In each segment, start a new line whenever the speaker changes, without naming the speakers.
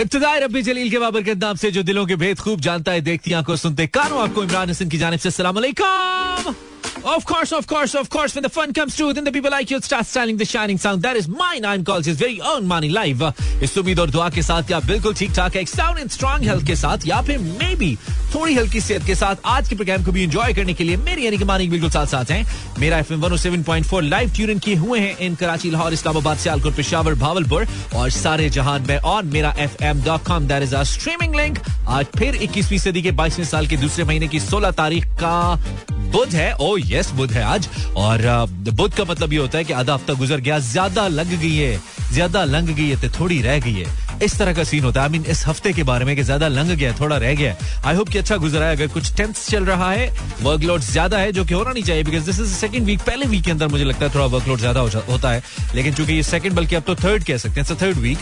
इब्तदाई रबी जलील के बाबर के नाम से जो दिलों के भेद खूब जानता है, देखती आँखों सुनते कानों आपको इमरान हसन की जानब से सलाम Of course, of course, of course, when the fun comes true, then the people like you start styling the shining sound. That is my nine calls, his very own money live. इस उम्मीद और दुआ के साथ या बिल्कुल ठीक ठाक है साउंड एंड स्ट्रॉन्ग हेल्थ के साथ या फिर मे बी थोड़ी हल्की सेहत के साथ आज के प्रोग्राम को भी एंजॉय करने के लिए मेरी यानी कि मानिक बिल्कुल साथ साथ हैं मेरा F M seven point four live tune किए हुए हैं इन कराची लाहौर इस्लामाबाद सियालकोट पेशावर भावलपुर और सारे जहान में ऑन मेरा F M dot com that is our streaming link आज फिर इक्कीसवीं सदी के बाईसवें साल के दूसरे महीने की सोलह तारीख का बुध है ओ यस बुध है आज। और बुध का मतलब ये होता है कि आधा हफ़्ता गुजर गया ज़्यादा लग गई है ज़्यादा लंग गई है तो थोड़ी रह गई है। इस तरह का सीन होता है। आई I मीन mean, इस हफ़्ते के बारे में कि ज़्यादा लंग गया थोड़ा रह गया। आई होप कि अच्छा गुजरा है अगर कुछ टेंथ चल रहा है वर्कलोड ज़्यादा है जो कि होना नहीं चाहिए because this is second week पहले वीक के अंदर मुझे लगता है थोड़ा वर्कलोड ज़्यादा हो, होता है। लेकिन चूँकि ये सेकंड बल्कि अब तो थर्ड कह सकते हैं थर्ड वीक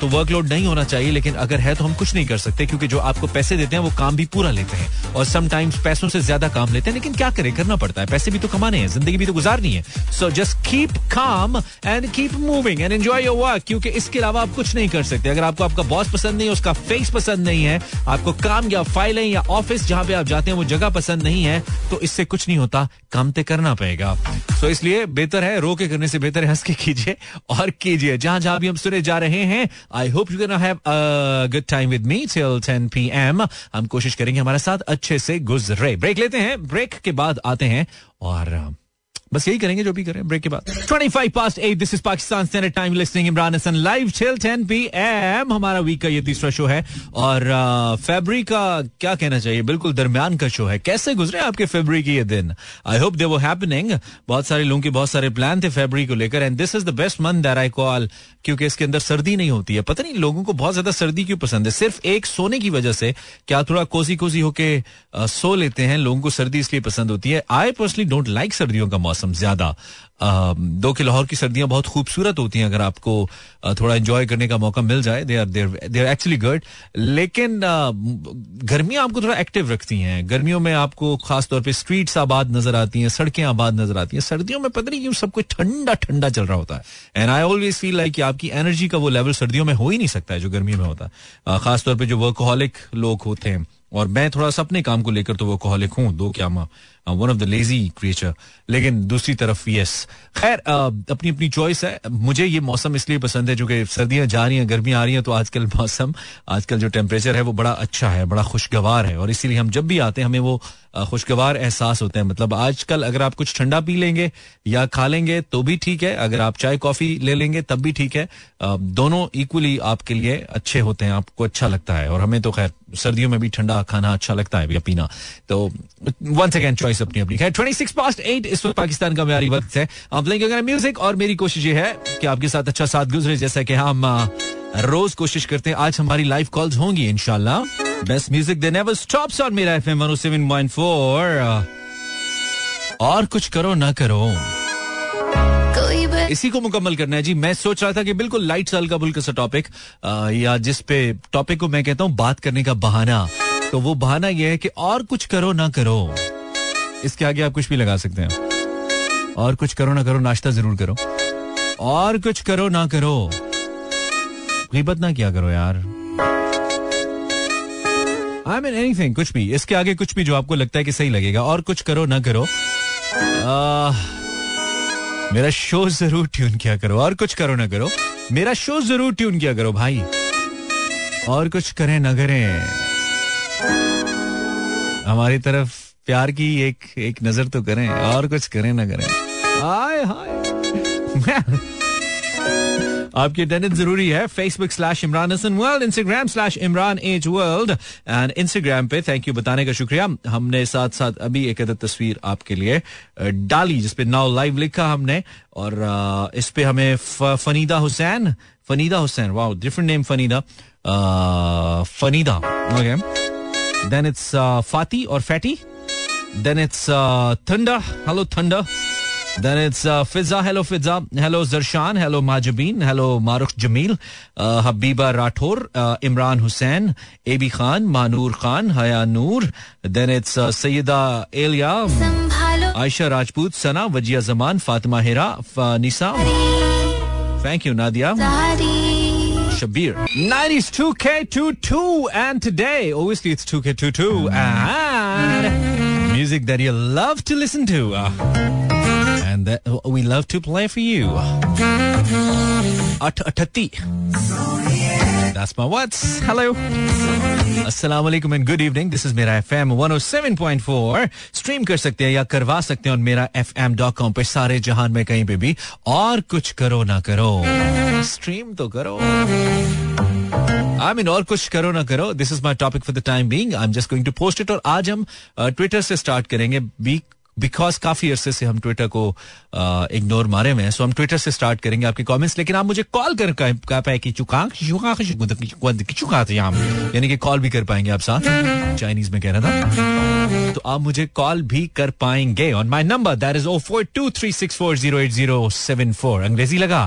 तो वर्कलोड नहीं होना चाहिए लेकिन अगर है तो हम कुछ नहीं कर सकते क्योंकि जो आपको पैसे देते हैं वो काम भी पूरा लेते हैं। और समटाइम्स पैसों से ज़्यादा काम लेते हैं लेकिन क्या करें करना पड़ता है। पैसे भी तो कमाने हैं, ज़िंदगी भी तो गुजारनी है। So just keep calm and keep moving and enjoy your work क्योंकि इसके अलावा आप कुछ नहीं कर सकते। अगर आपको आपका बॉस पसंद नहीं है, उसका फेस पसंद नहीं है, आपको काम या फाइलें या ऑफ़िस जहाँ पे आप जाते हैं, वो जगह पसंद नहीं है तो इससे कुछ नहीं होता। काम तो करना पड़ेगा। तो इसलिए बेहतर है, रो के करने से बेहतर है, हंस के कीजिए और कीजिए। जहाँ जहाँ भी हम सुने जा रहे हैं I hope you can have good time with me till 10 PM हम कोशिश करेंगे हमारे साथ अच्छे से गुजरे। ब्रेक लेते हैं। ब्रेक के बाद आते हैं। और बस यही करेंगे जो भी करें ब्रेक के बाद। 25 past 8 this is Pakistan standard time listening Imran Hasan live till 10 PM हमारा वीक का ये तीसरा शो है और फेबरी का क्या कहना चाहिए? बिल्कुल दरमियान का शो है। कैसे गुजरे आपके फेबरी के ये दिन? आई होप दे वो हैपनिंग बहुत सारे लोगों के बहुत सारे प्लान थे फेबरी को लेकर and this is the best month that I call क्योंकि इसके अंदर सर्दी नहीं होती है। पता नहीं लोगों को बहुत ज़्यादा सर्दी क्यों पसंद है? सिर्फ़ एक सोने की वजह से क्या थोड़ा कोसी कोसी होके सो लेते हैं, लोगों को सर्दी इसलिए पसंद होती है। आई पर्सनली डोंट लाइक सर्दियों का मौसम। ज़्यादा। दो के लाहौर की सर्दियाँ बहुत खूबसूरत होती हैं, अगर आपको थोड़ा एंजॉय करने का मौका मिल जाए they are they are actually good लेकिन गर्मियाँ आपको थोड़ा एक्टिव रखती हैं। गर्मियों में आपको खास तौर पे स्ट्रीट्स आबाद नज़र आती हैं, सड़कें आबाद नज़र आती हैं। सर्दियों में पता नहीं क्यों सब कुछ ठंडा ठंडा चल रहा होता है। And I always feel like आपकी एनर्जी का वो लेवल सर्दियों में हो ही नहीं सकता है जो गर्मियों में होता है। खास तौर पर जो वर्कोहलिक लोग होते हैं, और मैं थोड़ा सा अपने काम को लेकर तो वो कोहलिक हूँ, दो क्या one of the lazy creature लेकिन दूसरी तरफ़ यस खैर अपनी अपनी चॉइस है मुझे ये मौसम इसलिए पसंद है जो कि सर्दियाँ जा रही हैं गर्मियाँ आ रही हैं तो आजकल मौसम आजकल जो टेम्परेचर है वो बड़ा अच्छा है बड़ा खुशगवार है और इसीलिए हम जब भी आते हैं हमें वो खुशगवार एहसास होते हैं मतलब आजकल अगर आप कुछ ठंडा पी लेंगे या खा लेंगे तो भी ठीक है अगर आप चाय कॉफ़ी ले लेंगे तब भी ठीक है दोनों इक्वली आपके लिए अच्छे होते हैं आपको अच्छा लगता है और हमें तो खैर सर्दियों में भी ठंडा खाना अच्छा लगता है या पीना तो वन सेकेंड चॉइस अपनी अपनी। खैर ट्वेंटी सिक्स पास्ट एट इस वक्त पाकिस्तान का म्यारी वक्त है। आप लेंगे म्यूज़िक और मेरी कोशिश ये है कि आपके साथ अच्छा साथ गुजरे जैसा कि हम रोज कोशिश करते हैं। आज हमारी लाइव कॉल्स होंगी इनशाला best music they never stops on मेरा एफएम 107.4 और कुछ करो ना करो। इसी को मुकम्मल करना है। जी मैं सोच रहा था कि बिल्कुल लाइट साल का बुल सा टॉपिक या जिस पे टॉपिक को मैं कहता हूँ बात करने का बहाना। तो वो बहाना ये है कि और कुछ करो ना करो। इसके आगे आप कुछ भी लगा सकते हैं। और कुछ करो ना करो नाश्ता ज़रूर करो। और कुछ करो ना करो। गीबत ना क्या करो यार। आई मीन एनीथिंग कुछ भी। इसके आगे कुछ भी जो आपको लगता है कि सही लगेगा और कुछ करो ना करो। आ, मेरा शो ज़रूर ट्यून किया करो। और कुछ करो ना करो। मेरा शो ज़रूर ट्यून किया करो भाई। और कुछ करें ना करें। हमारी तरफ़ प्यार की एक एक नज़र तो करें और कुछ करें ना करें। हाय हाय। आपकी अटेंडेंस ज़रूरी है। Facebook slash Imran Hasan world Instagram slash Imran H world and Instagram पे थैंक यू बताने का शुक्रिया। हमने साथ साथ अभी एक अदद तस्वीर आपके लिए डाली जिसपे नाउ लाइव लिखा हमने और इस पे हमें Fanida Hussain Fanida Hussain wow different name Fanida Fanida okay then it's Fati और fatty. Then it's uh, Thunder. Hello, Thunder. Then it's uh, Fizza. Hello, Fizza. Hello, Zarshan. Hello, Majabeen. Hello, Maruk Jamil. Uh, Habiba Rathor. Uh, Imran Hussain. Abi Khan. Manur Khan. Haya Noor. Then it's uh, Sayyida Elia. Aisha Rajput. Sana. Wajia Zaman. Fatima Hira. F- uh, Nisa. Thank you, Nadia. Shabir. 90s 2K22. And today, obviously, it's 2K22. And music that you love to listen to. and that we love to play for you. At Atati. That's my what's. Hello. Assalamu alaikum and good evening. This is Mera FM 107.4. Stream कर सकते हैं या करवा सकते हैं और मेरा fm.com पे सारे जहान में कहीं पे भी और कुछ करो ना करो स्ट्रीम तो करो आई मीन और कुछ करो ना करो this is my topic for the time being I am just going to post it और आज हम ट्विटर से स्टार्ट करेंगे बी बिकॉज़ काफ़ी अरसे से हम ट्विटर को इग्नोर मारे हुए हैं सो हम ट्विटर से स्टार्ट करेंगे आपके कमेंट्स लेकिन आप मुझे कॉल कर यानी कि कॉल भी कर पाएँगे आप साथ। चाइनीज़ में कह रहा था। तो आप मुझे कॉल भी कर पाएँगे। On my number that is O four two three six four zero eight zero seven four अंग्रेज़ी लगा।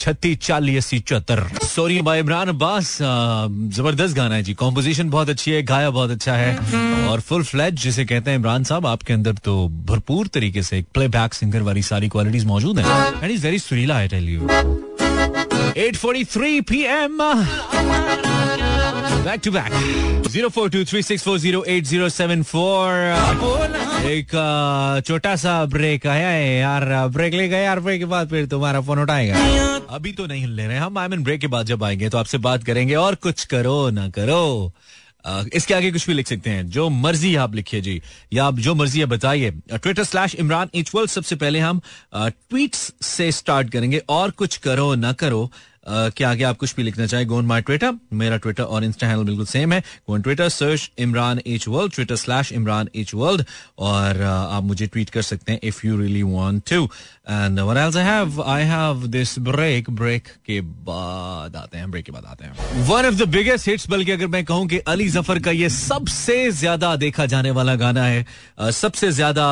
छत्तीस चालीस अस्सी चौहत्तर सॉरी बाय इमरान अब्बास ज़बरदस्त गाना है जी। कॉम्पोजिशन बहुत अच्छी है, गाया बहुत अच्छा है। और फुल फ्लैज जिसे कहते हैं इमरान साहब, आपके अंदर तो भरपूर तरीके से एक प्लेबैक सिंगर वाली सारी क्वालिटीज मौजूद हैं। एंड इज़ वेरी सुरीला I tell you 8:43 PM back to back 0423640874 एक छोटा सा ब्रेक आया है यार। ब्रेक ले गए यार ब्रेक के बाद फिर तुम्हारा फ़ोन उठाएगा। अभी तो नहीं ले रहे हम। आई मीन ब्रेक के बाद जब आएँगे तो आपसे बात करेंगे। और कुछ करो ना करो। इसके आगे कुछ भी लिख सकते हैं। जो मर्ज़ी आप लिखिए जी, या आप जो मर्ज़ी है बताइए। ट्विटर स्लैश इमरान इचवल सबसे पहले हम ट्वीट से स्टार्ट करेंगे। और कुछ करो, ना करो क्या आगे आप कुछ भी लिखना चाहे गोन माई ट्विटर मेरा ट्विटर और इंस्टा हैंडल बिल्कुल सेम है। Go on Twitter search Imran H world Twitter slash Imran H world और आप मुझे ट्वीट कर सकते हैं if you really want to and what else I have I have this break break के बाद आते हैं ब्रेक के बाद आते हैं. One of the biggest hits बल्कि अगर मैं कहूँ कि अली ज़फ़र का ये सबसे ज़्यादा देखा जाने वाला गाना है सबसे ज़्यादा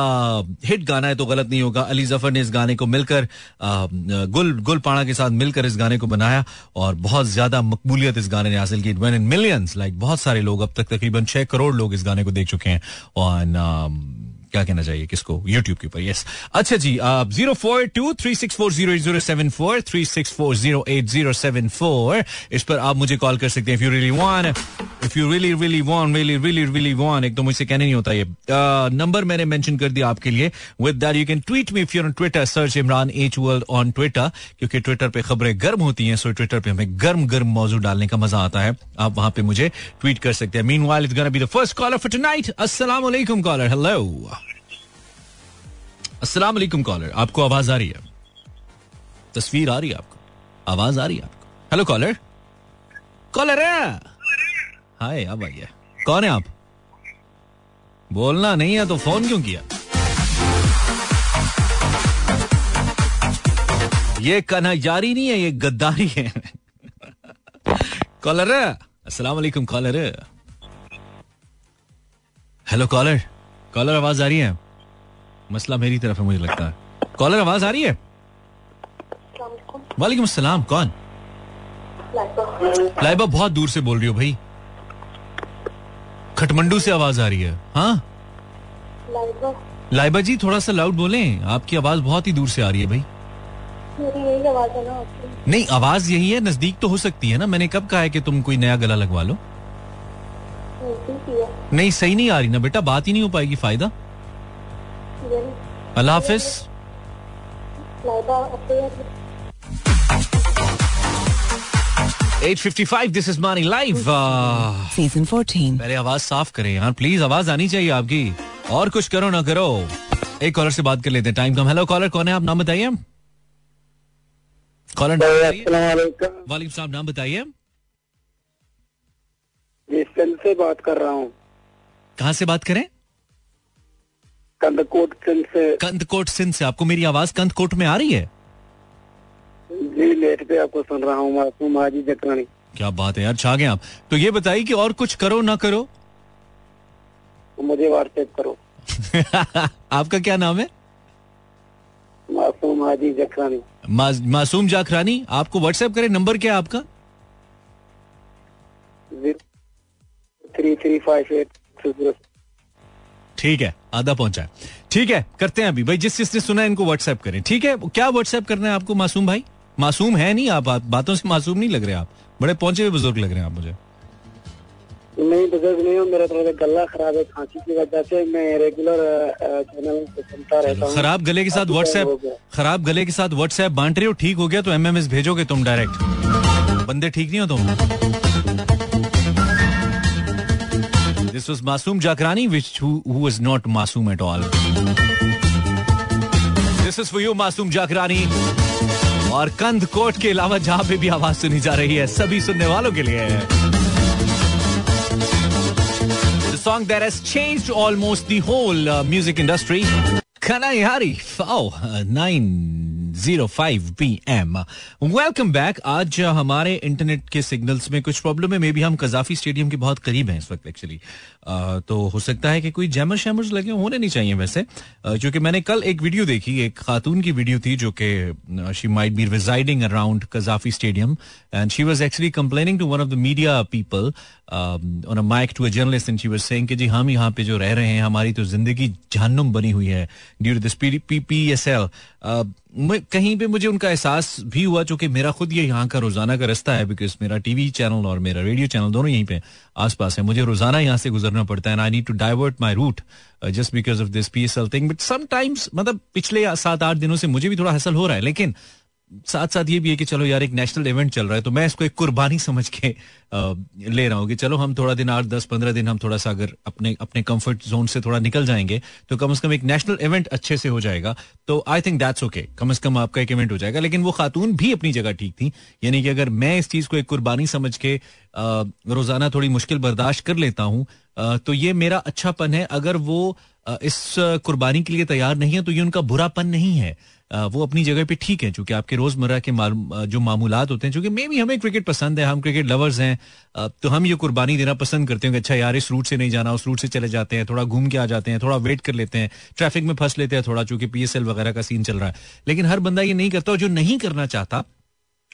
हिट गाना है तो गलत नहीं होगा। अली ज़फ़र ने इस गाने को मिलकर गुल गुल पाड़ा के साथ मिलकर इस गाने को बनाया और बहुत ज़्यादा मकबूलियत इस गाने ने हासिल की। इन मिलियंस लाइक बहुत सारे लोग अब तक तकरीबन छह करोड़ लोग इस गाने को देख चुके हैं। और क्या कहना चाहिए किसको? यूट्यूब के ऊपर यस अच्छा जी आप zero four two three six four zero eight zero seven four three six four zero eight zero seven four इस पर आप मुझे कॉल कर सकते हैं if you really want if you really really want really really really want एक तो मुझसे कहने नहीं होता ये। नंबर मैंने मेंशन कर दिया आपके लिए. With that you can tweet me if you on Twitter search Imran H world on Twitter क्योंकि ट्विटर पे खबरें गर्म होती हैं सो ट्विटर पे हमें गर्म गर्म मौजूद डालने का मज़ा आता है। आप वहाँ पे मुझे ट्वीट कर सकते हैं। Meanwhile is be the first caller for tonight अस्सलाम वालेकुम कॉलर हेलो अस्सलाम कॉलर आपको आवाज़ आ रही है? तस्वीर आ रही है आपको? आवाज़ आ रही है आपको? हेलो कॉलर कॉलर हाय अब आइए कौन है आप? बोलना नहीं है तो फ़ोन क्यों किया? ये कन्हजारी नहीं है, ये गद्दारी है। कॉलर अस्सलाम वालेकुम कॉलर हेलो कॉलर कॉलर आवाज़ आ रही है? मसला मेरी तरफ़ है, मुझे लगता है। कॉलर आवाज़ आ रही है? वालेकुम अस्सलाम कौन? लाइबा बहुत दूर से बोल रही हो भाई। खटमंडू से आवाज़ आ रही है। हाँ? लाइबा जी, थोड़ा सा लाउड बोले। आपकी आवाज़ बहुत ही दूर से आ रही है भाई।
आवाज़
नहीं, आवाज़ यही है, नज़दीक तो हो सकती है ना। मैंने कब कहा है कि तुम कोई नया गला लगवा लो? नहीं, सही नहीं आ रही ना बेटा, बात ही नहीं हो पाएगी, फ़ायदा। अल्लाह हाफिज। Eight fifty five this is Mani live
season fourteen
पहले आवाज़ साफ़ करें। यार प्लीज़ आवाज़ आनी चाहिए आपकी। और कुछ करो ना करो। एक कॉलर से बात कर लेते हैं। टाइम कम। हेलो कॉलर कौन है? आप नाम बताइए। कॉलर वालेकुम साहब नाम बताइए।
से बात कर रहा हूँ।
कहाँ से बात करें?
कंदकोट सिंध से।
कंदकोट सिंध से। आपको मेरी आवाज़ कंदकोट में आ रही है?
जी लेट पे आपको सुन रहा हूँ मासूम हाजी जकरानी
क्या बात है यार छा गए आप। तो ये बताइए कि और कुछ करो ना करो?
तो मुझे व्हाट्सएप करो।
आपका क्या नाम है?
मासूम हाजी जकरानी
मा, मासूम जाखरानी आपको व्हाट्सएप करें नंबर क्या है आपका?
थ्री थ्री फाइव एट
ठीक है आधा पहुँचा ठीक है करते हैं अभी। भाई जिस जिसने सुना है इनको व्हाट्सएप करें। ठीक है क्या व्हाट्सएप करना है आपको मासूम भाई? मासूम है नहीं आप बातों से मासूम नहीं लग रहे आप। बड़े पहुँचे हुए बुज़ुर्ग लग रहे हैं आप मुझे।
नहीं बुज़ुर्ग नहीं हूँ मेरा थोड़ा गला खराब है खांसी की वजह से मैं रेगुलर चैनल सुनता रहता हूँ।
खराब गले के साथ व्हाट्सएप खराब गले के साथ व्हाट्सएप बांट रहे हो ठीक हो गया तो एमएमएस भेजोगे तुम डायरेक्ट बंदे ठीक नहीं हो तुम? This was Masoom Jakrani, which who, who was not Masoom at all. This is for you, Masoom Jakrani. और कंध कोट के अलावा जहाँ पे भी आवाज़ सुनी जा रही है सभी सुनने वालों के लिए song that has changed almost the whole uh, music industry. Kanayari. Oh, uh, 9.05 p.m. Welcome back. आज हमारे इंटरनेट के सिग्नल्स में कुछ प्रॉब्लम है. मे बी हम कजाफी स्टेडियम के बहुत करीब हैं इस वक्त एक्चुअली तो हो सकता है कि कोई जैमर शैमर्स लगे होने नहीं चाहिए वैसे। क्योंकि मैंने कल एक वीडियो देखी, एक खातून की वीडियो थी जो कि she might be residing around Gaddafi stadium and she was actually complaining to one of the media people on a mic to a journalist and she was saying कि जी, हम यहाँ पे जो रह रहे हैं, हमारी तो ज़िंदगी जहन्नुम बनी हुई है ड्यू टू दिस पीपीएसएल कहीं पे मुझे उनका एहसास भी हुआ, चूँकि मेरा खुद ये यहाँ का रोज़ाना का रास्ता है बिकॉज़ मेरा टीवी चैनल और मेरा रेडियो चैनल दोनों यहीं पे आसपास है। मुझे रोज़ाना यहाँ से गुजरना पड़ता है I need to divert my route just because of this P S L thing but sometimes मतलब पिछले सात आठ दिनों से मुझे भी थोड़ा हसल हो रहा है, लेकिन साथ साथ ये भी है कि चलो यार एक नेशनल इवेंट चल रहा है तो मैं इसको एक कुर्बानी समझ के आ, ले रहा हूँ कि चलो हम थोड़ा दिन आठ दस पंद्रह दिन हम थोड़ा सा अगर अपने अपने कंफर्ट जोन से थोड़ा निकल जाएँगे तो कम से कम एक नेशनल इवेंट अच्छे से हो जाएगा। तो आई थिंक दैट्स ओके कम से कम आपका एक इवेंट हो जाएगा। लेकिन वो खातून भी अपनी जगह ठीक थी। यानी कि अगर मैं इस चीज़ को एक कुर्बानी समझ के रोज़ाना थोड़ी मुश्किल बर्दाश्त कर लेता हूँ तो ये मेरा अच्छापन है। अगर वो इस कुर्बानी के लिए तैयार नहीं है तो ये उनका बुरापन नहीं है। वो अपनी जगह पे ठीक है, चूँकि आपके रोज़मर्रा के जो मामूलात होते हैं, चूँकि मे भी हमें क्रिकेट पसंद है, हम क्रिकेट लवर्स हैं तो हम ये कुर्बानी देना पसंद करते हैं कि अच्छा यार इस रूट से नहीं जाना, उस रूट से चले जाते हैं, थोड़ा घूम के आ जाते हैं, थोड़ा वेट कर लेते हैं ट्रैफ़िक में फंस लेते हैं थोड़ा, चूँकि पीएसएल वगैरह का सीन चल रहा है। लेकिन हर बंदा ये नहीं करता और जो नहीं करना चाहता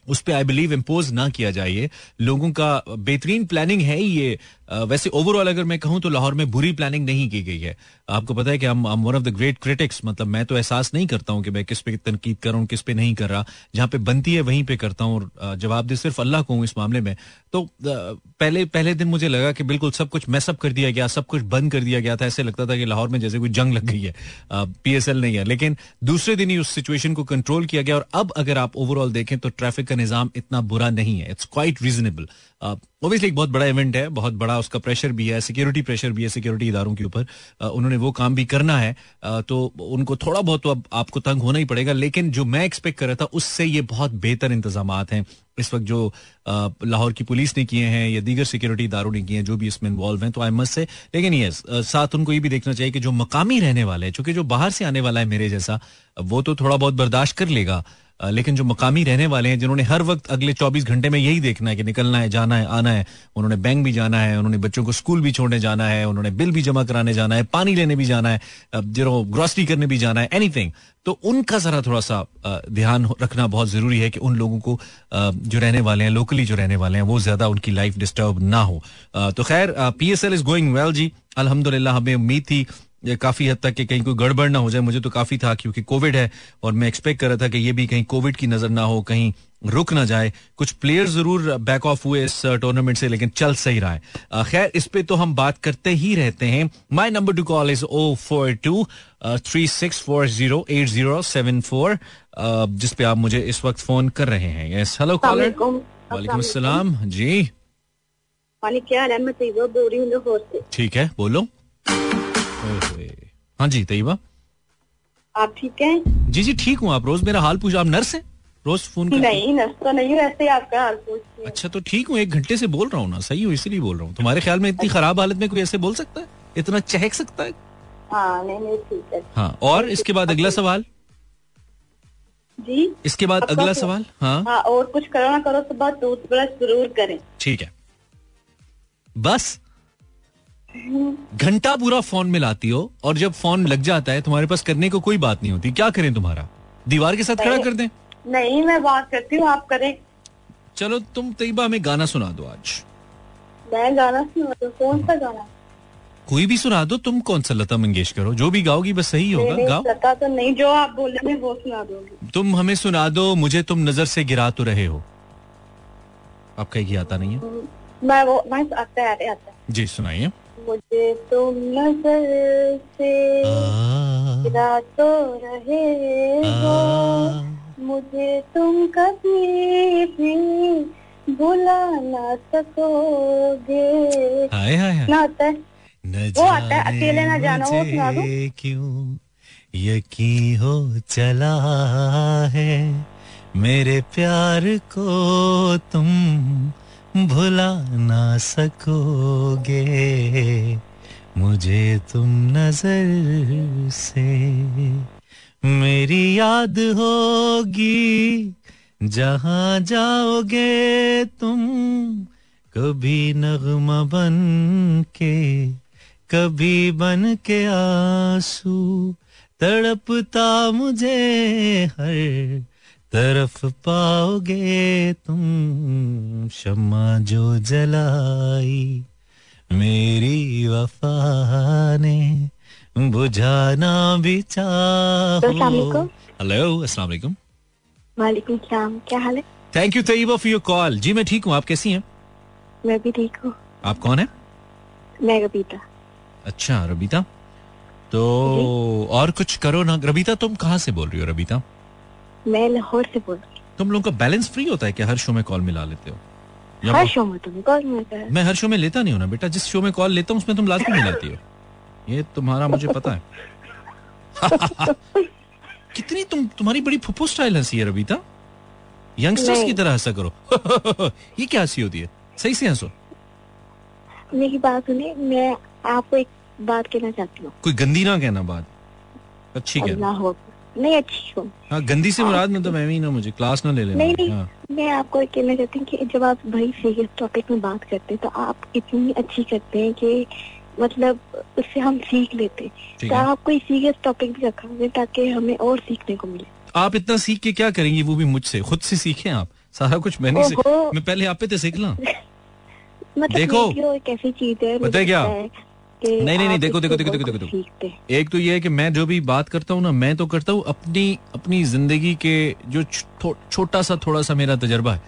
उस पर आई बिलीव इम्पोज ना किया जाए। लोगों का बेहतरीन प्लानिंग है ये। वैसे ओवरऑल अगर मैं कहूँ तो लाहौर में बुरी प्लानिंग नहीं की गई है। आपको पता है कि हम one of the great critics मतलब मैं तो एहसास नहीं करता हूँ कि मैं किस पे तनकीद कर रहा हूँ किस पे नहीं कर रहा। जहाँ पे बनती है वहीं पे करता हूँ और जवाब दे सिर्फ़ अल्लाह को इस मामले में। तो पहले पहले दिन मुझे लगा कि बिल्कुल सब कुछ मैसअप कर दिया गया, सब कुछ बंद कर दिया गया था। ऐसे लगता था कि लाहौर में जैसे कोई जंग लग गई है। पीएसएल नहीं है। लेकिन दूसरे दिन ही उस सिचुएशन को कंट्रोल किया गया और अब अगर आप ओवरऑल देखें तो ट्रैफ़िक का निज़ाम इतना बुरा नहीं है। इट्स क्वाइट रीजनेबल ओबियसली एक बहुत बड़ा इवेंट है, बहुत बड़ा उसका प्रेशर भी है सिक्योरिटी प्रेशर भी है सिक्योरिटी इदारों के ऊपर। उन्होंने वो काम भी करना है। तो उनको थोड़ा बहुत तो अब आपको तंग होना ही पड़ेगा, लेकिन जो मैं एक्सपेक्ट कर रहा था, उससे ये बहुत बेहतर इंतज़ाम हैं। इस वक्त जो लाहौर की पुलिस ने किए हैं या दीगर सिक्योरिटी इदारों ने किए हैं, जो भी इसमें इन्वॉल्व हैं तो आई मस्ट से लेकिन ये साथ उनको ये भी देखना चाहिए कि जो मकामी रहने वाले हैं, चूँकि जो बाहर से आने वाला है मेरे जैसा, वो तो थोड़ा बहुत बर्दाश्त कर लेगा। लेकिन जो मकामी रहने वाले हैं, जिन्होंने हर वक्त अगले 24 घंटे में यही देखना है कि निकलना है, जाना है, आना है, उन्होंने बैंक भी जाना है, उन्होंने बच्चों को स्कूल भी छोड़ने जाना है, उन्होंने बिल भी जमा कराने जाना है, पानी लेने भी जाना है जो ग्रॉसरी करने भी जाना है एनीथिंग तो उनका जरा थोड़ा सा ध्यान रखना बहुत ज़रूरी है कि उन लोगों को जो रहने वाले हैं लोकली जो रहने वाले हैं, वो ज़्यादा उनकी लाइफ डिस्टर्ब ना हो। तो खैर P S L is going well जी। अल्हम्दुलिल्लाह, हमें उम्मीद थी ये काफ़ी हद तक कि कहीं कोई गड़बड़ ना हो जाए मुझे तो काफ़ी था क्योंकि कोविड है और मैं एक्सपेक्ट कर रहा था कि ये भी कहीं कोविड की नज़र ना हो कहीं रुक ना जाए। कुछ प्लेयर ज़रूर बैक ऑफ़ हुए इस टूर्नामेंट से लेकिन चल सही रहा है। खैर इस पे तो हम बात करते ही रहते हैं। My number to call is O four two three six four zero eight zero seven four जिसपे आप मुझे इस वक्त फ़ोन कर रहे हैं। यस हेलो कॉलर वालेकुम। जी। ठीक है बोलो। हाँ जी तयबा।
आप ठीक हैं?
जी जी ठीक हूँ आप। रोज मेरा हाल पूछ आप नर्स हैं? रोज फ़ोन
नहीं नर्स तो नहीं रहते आपका हाल पूछ
अच्छा तो ठीक हूँ एक घंटे से बोल रहा हूँ ना सही हूँ इसीलिए बोल रहा हूँ। तुम्हारे ख्याल में इतनी खराब हालत में कोई ऐसे बोल सकता है? इतना चहक सकता है?
हाँ नहीं नहीं ठीक है।
हाँ और इसके बाद अगला सवाल?
जी?
इसके बाद अगला सवाल? हाँ।
हाँ और कुछ करो ना करो तो बात टूथब्रश ज़रूर करें।
ठीक है। बस। घंटा पूरा फ़ोन में लाती हो और जब फ़ोन लग जाता है तुम्हारे पास करने को कोई बात नहीं होती। क्या करें तुम्हारा? दीवार के साथ खड़ा कर दें?
नहीं मैं बात करती हूँ आप करें।
चलो तुम तयबा हमें गाना सुना दो आज।
मैं गाना सुना दो कौन सा गाना?
कोई भी सुना दो तुम कौन सा लता मंगेशकर हो? जो भी गाओगी बस सही होगा गाओ।
पता तो नहीं जो आप बोलेंगे वो सुना दूँगी।
तुम हमें सुना दो मुझे तुम नज़र से गिरा तो रहे हो। आपका ही आता नहीं है?
मैं वो मैं आता है आता है।
जी सुनाइए।
मुझे तुम नज़र से गिरा तो रहे हो। मुझे तुम कभी भी भुला ना सकोगे।
हाय हाय
ना आता है।
न
वो आता है, अकेले ना जाना, वो सुना दूँ?
क्यों यकीन हो चला है मेरे प्यार को तुम भुला ना सकोगे, मुझे तुम नज़र से। मेरी याद होगी, जहाँ जाओगे तुम, कभी नगमा बन के, कभी बन के आँसू, तड़पता मुझे हर तरफ़ पाओगे तुम शम्मा जो जलाई। मेरी वफा ने बुझाना भी चाहो। हेलो अस्सलाम वालेकुम।
वालेकुम। सलाम क्या हाल है?
Thank you Tayyaba for your call जी मैं ठीक हूँ। आप कैसी हैं?
मैं भी ठीक हूँ।
आप कौन है?
मैं रबीता।
अच्छा रबीता। तो और कुछ करो ना। रबीता तुम कहाँ से बोल रही हो रबीता?
मैं लाहौर से बोल रही
तुम लोगों का बैलेंस फ्री होता है क्या? हर शो में कॉल मिला लेते हो।
हर शो में तुम्हें कॉल मिलता है।
मैं हर शो में लेता नहीं हूँ ना बेटा। जिस शो में कॉल लेता हूँ उसमें तुम लाजमी मिलाती हो। ये तुम्हारा मुझे पता है। कितनी तुम तुम्हारी बड़ी फुप्पो स्टाइल हँसी है रबीता। यंगस्टर्स की तरह हंसा करो। ये क्या हँसी होती है? सही से हंसो।
मेरी बात सुनिए मैं आपको एक बात कहना चाहती हूँ।
कोई गंदी ना कहना बात। अच्छी कहना।
नहीं अच्छी हूँ।
हाँ गंदी से मुराद मतलब मैं ही ना मुझे क्लास ना ले लेना।
नहीं नहीं
हाँ।
मैं आपको एक कहना चाहती हूँ कि जब आप बड़ी सीरियस टॉपिक में बात करते हैं तो आप इतनी अच्छी करते हैं कि मतलब उससे हम सीख लेते हैं। तो
है।
आप कोई सीरियस टॉपिक भी रखा दें ताकि हमें और सीखने को मिले।
आप इतना सीख के क्या करेंगी वो भी मुझसे? खुद से सीखें आप। सारा कुछ मैंने से मैं पहले आप पे तो सीख ला।
मतलब
देखो।
एक ऐसी चीज़ है
पता है क्या? नहीं, नहीं, नहीं, देखो, देखो, देखो, देखो, देखो। एक तो ये है कि मैं जो भी बात करता हूँ ना मैं तो करता हूँ अपनी अपनी ज़िंदगी के जो छोटा सा थोड़ा सा मेरा तजर्बा है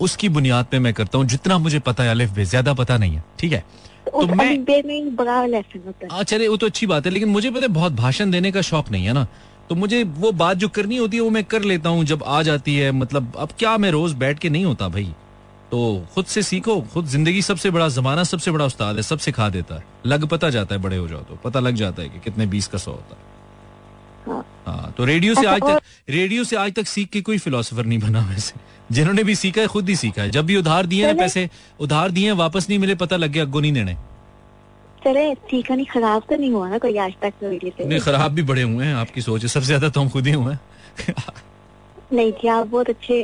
उसकी बुनियाद पे मैं करता हूँ। जितना मुझे पता है अलिफ बे ज़्यादा पता नहीं है ठीक है?
तो
मैं-
अलीबे बड़ा लेसन होता है।
हाँ चले वो तो अच्छी बात है लेकिन मुझे पता है बहुत भाषण देने का शौक नहीं है ना। तो मुझे वो बात जो करनी होती है वो मैं कर लेता हूँ जब आ जाती है मतलब अब क्या मैं रोज बैठ के नहीं होता भाई? तो खुद से सीखो खुद ज़िंदगी सबसे बड़ा जमाना सबसे बड़ा उस्ताद है सब सिखा देता है। लग पता जाता है बड़े हो जाओ तो। पता लग जाता है कि कितने बीस का सौ होता है।
हाँ।
हाँ तो रेडियो से
अच्छा,
आज तक रेडियो से आज तक सीख के कोई फिलोसोफर नहीं बना वैसे। जिन्होंने भी सीखा है खुद ही सीखा है। जब भी उधार दिए ना पैसे उधार दिए वापस नहीं मिले पता लग गया अग्गो नहीं देने।
चले नहीं खराब तो नहीं हुआ ना कोई आज तक
नहीं खराब भी बड़े हुए हैं आपकी सोच है सबसे ज़्यादा तो हम खुद ही हुए हैं।
नहीं जी आप बहुत अच्छे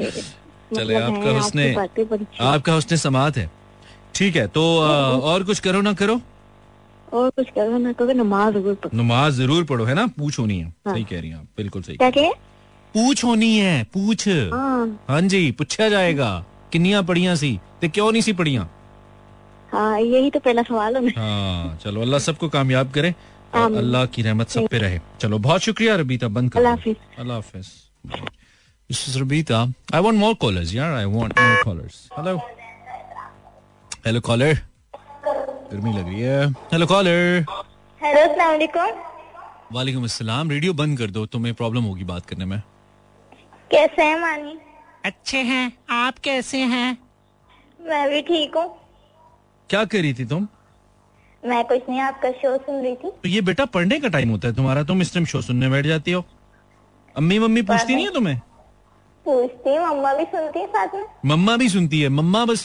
चले
मतलब
आपका
हैं,
उसने
आपकी हैं।
आपका उसने समात है। ठीक है तो और कुछ करो ना करो।
और कुछ करो ना करो नमाज़ ज़रूर पढ़ो।
नमाज़ ज़रूर पढ़ो है ना? पूछ होनी है।
हाँ।
सही कह रही हैं आप बिल्कुल सही
क्या कहे
पूछ होनी है पूछ।
हाँ।
हाँ जी पूछा जाएगा। किन्निया पढ़िया सी? ते क्यों नहीं सी पढ़िया?
हाँ यही तो पहला सवाल है।
हाँ चलो अल्लाह सबको कामयाब करे अल्लाह की रहमत सब पे रहे। चलो बहुत शुक्रिया रबीता बंद कर
अल्लाह हाफिज.
This is Rabita. I want more callers. Yeah, I want more callers. Hello. Hello, caller. गर्मी लग रही है। हेलो कॉलर
हेलो सलामकुम
वालेकुम अस्सलाम। रेडियो बंद कर दो तुम्हें प्रॉब्लम होगी बात करने में।
कैसे हैं मानी?
अच्छे हैं। आप कैसे हैं?
मैं भी ठीक हूँ।
क्या कर रही थी तुम?
मैं कुछ नहीं आपका शो सुन रही थी।
तो ये बेटा पढ़ने का टाइम होता है तुम्हारा। तुम इस टाइम शो सुनने बैठ जाती हो। अम्मी मम्मी पूछती नहीं है तुम्हें?
पूछती अम्मा भी सुनती है साथ में?
मम्मा भी सुनती है। मम्मा बस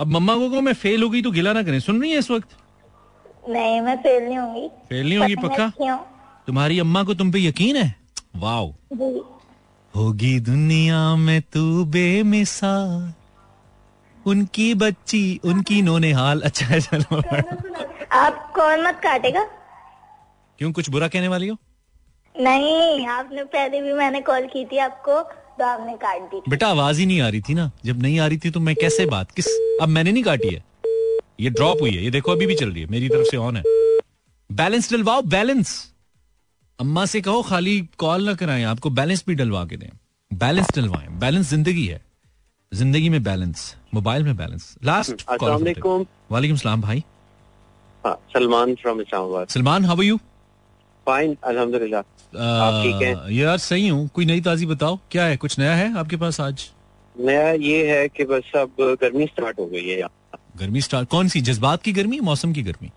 अब मम्मा को मैं फेल हो गई तो गिला ना करें। सुन रही है इस वक्त?
नहीं मैं फेल नहीं होंगी।
फेल नहीं होगी पक्का? तुम्हारी अम्मा को तुम पे यकीन है? वाओ होगी दुनिया में तू बेमिसाल। उनकी बच्ची उनकी नोने हाल। अच्छा है चलो
आप कौन मत काटेगा?
क्यों कुछ बुरा कहने वाली हो?
नहीं आपने पहले भी मैंने कॉल की थी आपको। तो आपने काट दी।
बेटा आवाज़ ही नहीं आ रही थी ना। जब नहीं आ रही थी तो मैं कैसे बात? किस अब मैंने नहीं काटी है। ये ड्रॉप हुई है। ये देखो अभी भी चल रही है। मेरी तरफ़ से ऑन है। बैलेंस डलवाओ बैलेंस अम्मा से कहो खाली कॉल ना कराएँ। आपको बैलेंस भी डलवा के दें। बैलेंस डलवाएँ। बैलेंस ज़िंदगी है। ज़िंदगी में बैलेंस मोबाइल में बैलेंस लास्ट
अस्सलाम
वालेकुम सलाम भाई।
हाँ, Salman from Islamabad
Salman how you
fine अल्हम्दुलिल्लाह आप ठीक हैं?
यार सही हूँ। कोई नई ताजी बताओ? क्या है? कुछ नया है आपके पास आज?
नया ये है कि बस अब गर्मी स्टार्ट हो गई है यहाँ
गर्मी स्टार्ट कौन सी? जज्बात की गर्मी मौसम की गर्मी?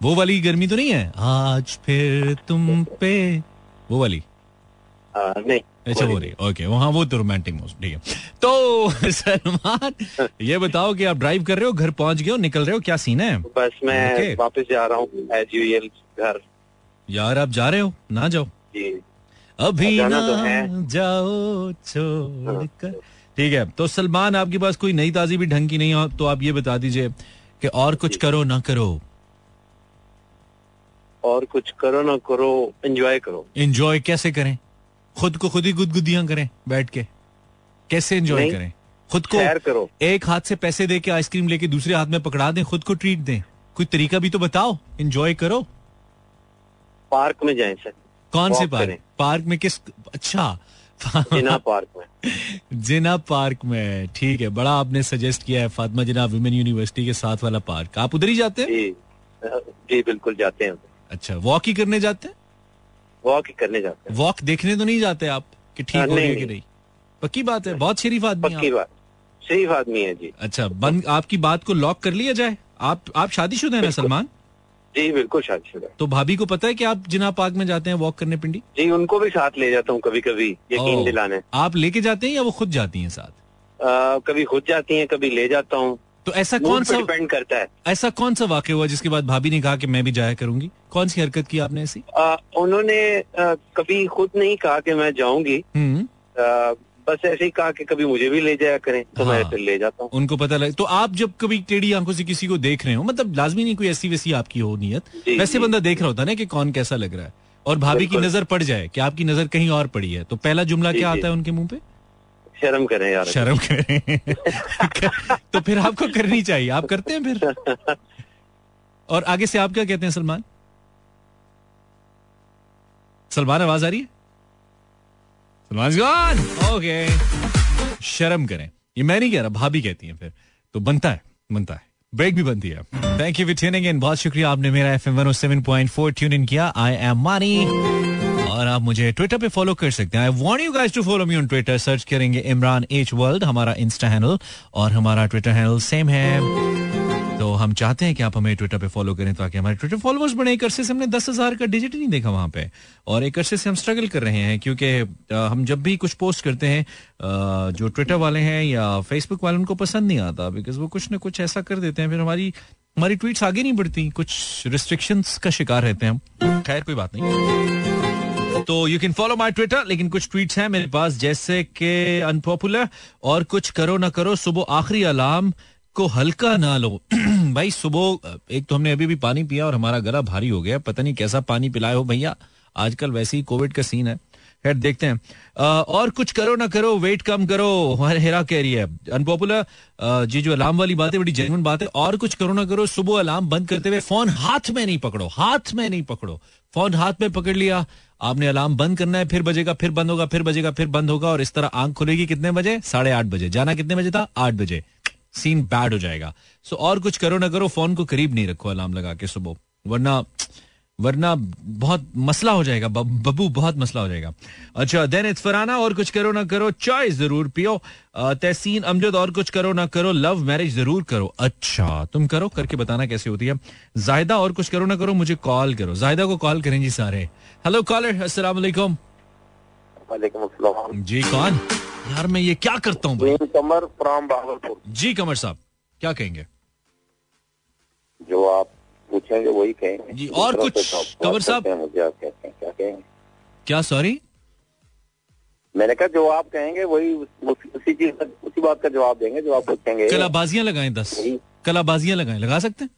वो वाली गर्मी तो नहीं है? आज फिर तुम पे। वो वाली?
आ, नहीं
अच्छा वो रही ओके वहाँ वो तो रोमांटिक मौसम ठीक है। तो सलमान ये बताओ कि आप ड्राइव कर रहे हो घर पहुँच गए हो निकल रहे हो क्या सीन है?
बस मैं
Okay.
वापस जा रहा हूँ एज यूजल घर।
यार आप जा रहे हो? ना जाओ।
जी।
अभी ना
तो है।
जाओ छोड़ कर ठीक है तो सलमान आपके पास कोई नई ताजी भी ढंग की नहीं हो तो आप ये बता दीजिए कि और कुछ करो ना करो।
और कुछ करो ना करो एंजॉय करो।
एंजॉय कैसे करें? खुद को खुद ही गुदगुदियाँ करें बैठ के। कैसे एंजॉय करें? खुद को
करो।
एक हाथ से पैसे दे के आइसक्रीम लेके दूसरे हाथ में पकड़ा दें खुद को ट्रीट दें। कोई तरीका भी तो बताओ। एंजॉय करो।
पार्क में जाएँ सर।
कौन से पार्क। पार्क में किस अच्छा।
जिना पार्क में।
जिना पार्क में ठीक है। बड़ा आपने सजेस्ट किया है फातिमा जिना वुमेन यूनिवर्सिटी के साथ वाला पार्क। आप उधर ही जाते हैं?
जी जी बिल्कुल जाते हैं।
अच्छा वॉक ही करने जाते हैं?
वॉक ही करने जाते हैं।
वॉक देखने तो नहीं जाते आप कि ठीक
हाँ,
हो रही है कि
नहीं।
पक्की बात है बहुत शरीफ आदमी हैं
पक्की बात। सही आदमी है जी।
अच्छा बंद आपकी बात को लॉक कर लिया जाए? आप आप शादीशुदा है ना सलमान?
जी बिल्कुल शादीशुदा
तो भाभी को पता है कि आप जिना पार्क में जाते हैं वॉक करने पिंडी?
जी उनको भी साथ ले जाता हूँ कभी कभी यकीन दिलाने।
आप लेके जाते हैं या वो खुद जाती हैं साथ?
आ, कभी खुद जाती हैं कभी ले जाता हूँ।
तो ऐसा कौन सा
डिपेंड करता है।
ऐसा कौन सा वाक्य हुआ जिसके बाद भाभी ने कहा कि मैं भी जाया करूँगी? कौन सी हरकत की आपने ऐसी?
आ, उन्होंने आ, कभी खुद नहीं कहा कि मैं जाऊँगी।
हम्म।
बस ऐसे ही कहा कि कभी मुझे भी ले जाया करें तो
हाँ, मैं।
फिर ले जाता हूँ।
उनको पता लगे। तो आप जब कभी टेढ़ी आँखों से किसी को देख रहे हो मतलब लाजमी नहीं कोई ऐसी वैसी आपकी हो नियत। वैसे बंदा देख रहा होता ना कि कौन कैसा लग रहा है। और भाभी की नज़र पड़ जाए कि आपकी नज़र कहीं और पड़ी है तो पहला जुमला क्या आता है उनके मुँह पे?
शर्म करें यार।
शर्म करें। तो फिर आपको करनी चाहिए। आप करते हैं फिर? और आगे से आप क्या कहते हैं सलमान? सलमान आवाज़ आ रही है? ओके शर्म करें। ये मैं नहीं कह रहा, भाभी कहती हैं फिर। तो बनता है बनता है। ब्रेक भी बनती है। Thank you for tuning in बहुत शुक्रिया, आपने मेरा एफएम 107.4 ट्यून इन किया। आई एम मानी और आप मुझे ट्विटर पे फॉलो कर सकते हैं। I want you guys to follow me on Twitter search करेंगे इमरान एच वर्ल्ड हमारा इंस्टा हैंडल और हमारा ट्विटर हैंडल सेम है। हम चाहते हैं कि आप हमें ट्विटर पे फॉलो करें ताकि हमारे ट्विटर फॉलोअर्स बढ़े। एक अरसे से हमने दस हज़ार का डिजिट नहीं देखा वहाँ पे। और एक अरसे से हम स्ट्रगल कर रहे हैं क्योंकि हम जब भी कुछ पोस्ट करते हैं जो ट्विटर वाले हैं या फेसबुक वाले, उनको पसंद नहीं आता बिकॉज़ वो कुछ ना कुछ ऐसा कर देते हैं। फिर हमारी हमारी ट्वीट्स आगे नहीं बढ़ती। कुछ रिस्ट्रिक्शंस का शिकार रहते हैं हम। खैर, कोई बात नहीं। तो you can follow my Twitter लेकिन कुछ ट्वीट्स हैं मेरे पास, जैसे कि अनपॉपुलर और कुछ करो ना करो, सुबह आखिरी अलार्म को हल्का ना लो। भाई सुबह एक तो हमने अभी भी पानी पिया और हमारा गला भारी हो गया। पता नहीं कैसा पानी पिलाए हो भैया। आजकल वैसे ही कोविड का सीन है। खैर देखते हैं। अ, और कुछ करो ना करो वेट कम करो। हेरा कह रही है। अनपॉपुलर जी जो अलार्म वाली बात है बड़ी जेन्युइन बात है। और कुछ करो ना करो सुबह अलार्म बंद करते हुए फ़ोन हाथ में नहीं पकड़ो हाथ में नहीं पकड़ो। फ़ोन हाथ में पकड़ लिया। आपने अलार्म बंद करना है फिर बजेगा फिर बंद होगा फिर बजेगा फिर बंद होगा। और इस तरह आँख खुलेगी कितने बजे? साढ़े आठ बजे। जाना कितने बजे था? आठ बजे। सीन बैड हो जाएगा। सो और कुछ करो ना करो फ़ोन को करीब नहीं रखो अलार्म लगा के सुबह। वरना वरना बहुत मसला हो जाएगा बब- बहुत मसला हो जाएगा। अच्छा देन इट्स फराना और कुछ करो ना करो चाय ज़रूर पियो। तहसीन अमजद और कुछ करो ना करो लव मैरिज ज़रूर करो। अच्छा तुम करो करके बताना कैसे होती है। जायदा और कुछ करो ना करो मुझे कॉल करो। जायदा को कॉल करें जी सारे। हेलो कॉलर अस्सलाम वालेकुम। जी कौन? यार मैं ये क्या करता हूँ भाई?
कमर फ्रॉम भागलपुर।
जी कमर साहब क्या कहेंगे?
जो आप पूछेंगे वही कहेंगे।
जी, और कुछ,
तो आप बात
साहब?
मुझे आप कहते हैं क्या कहेंगे?
क्या सॉरी
मैंने कहा जो आप कहेंगे वही उस- चीज़ उसी बात का जवाब देंगे जो आप पूछेंगे।
कलाबाजियाँ लगाएँ दस। कलाबाजियाँ लगाएँ लगा सकते हैं?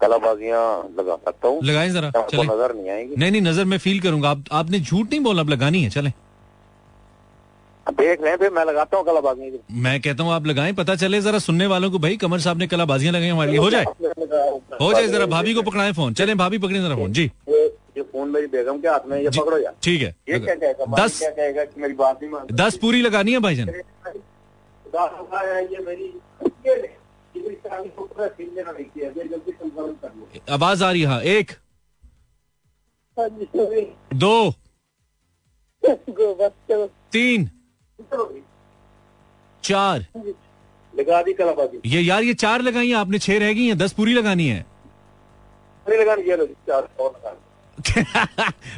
कलाबाजियाँ लगा सकता हूँ।
लगाएँ जरा
नज़र नहीं आएगी।
नहीं नहीं नज़र में फील करूँगा। आप आपने झूठ नहीं बोला अब लगानी है चले।
देख रहे फिर मैं लगाता हूँ कलाबाजी
मैं कहता हूँ आप लगाएँ पता चले जरा सुनने वालों को भाई कमर साहब ने कलाबाजियाँ लगाई हमारे लिए। हो जाए? हो जाए जरा भाभी को पकड़ाए फ़ोन। चले भाभी पकड़े जरा फ़ोन। जी।
ये फ़ोन मेरी बेगम के हाथ में ये पकड़ो यार।
ठीक है।
ये क्या कहेगा
दस
क्या कहेगा कि मेरी बात नहीं
दस पूरी लगानी है भाईजान?
ये मेरी
आवाज़ आ रही है हाँ, एक
हाँ.
दो तीन चार
लगा दी कलाबाजी
ये यार ये चार लगाई हैं आपने छह रह गई हैं दस पूरी लगानी है
नहीं लगा ये लो चार और लगा दी।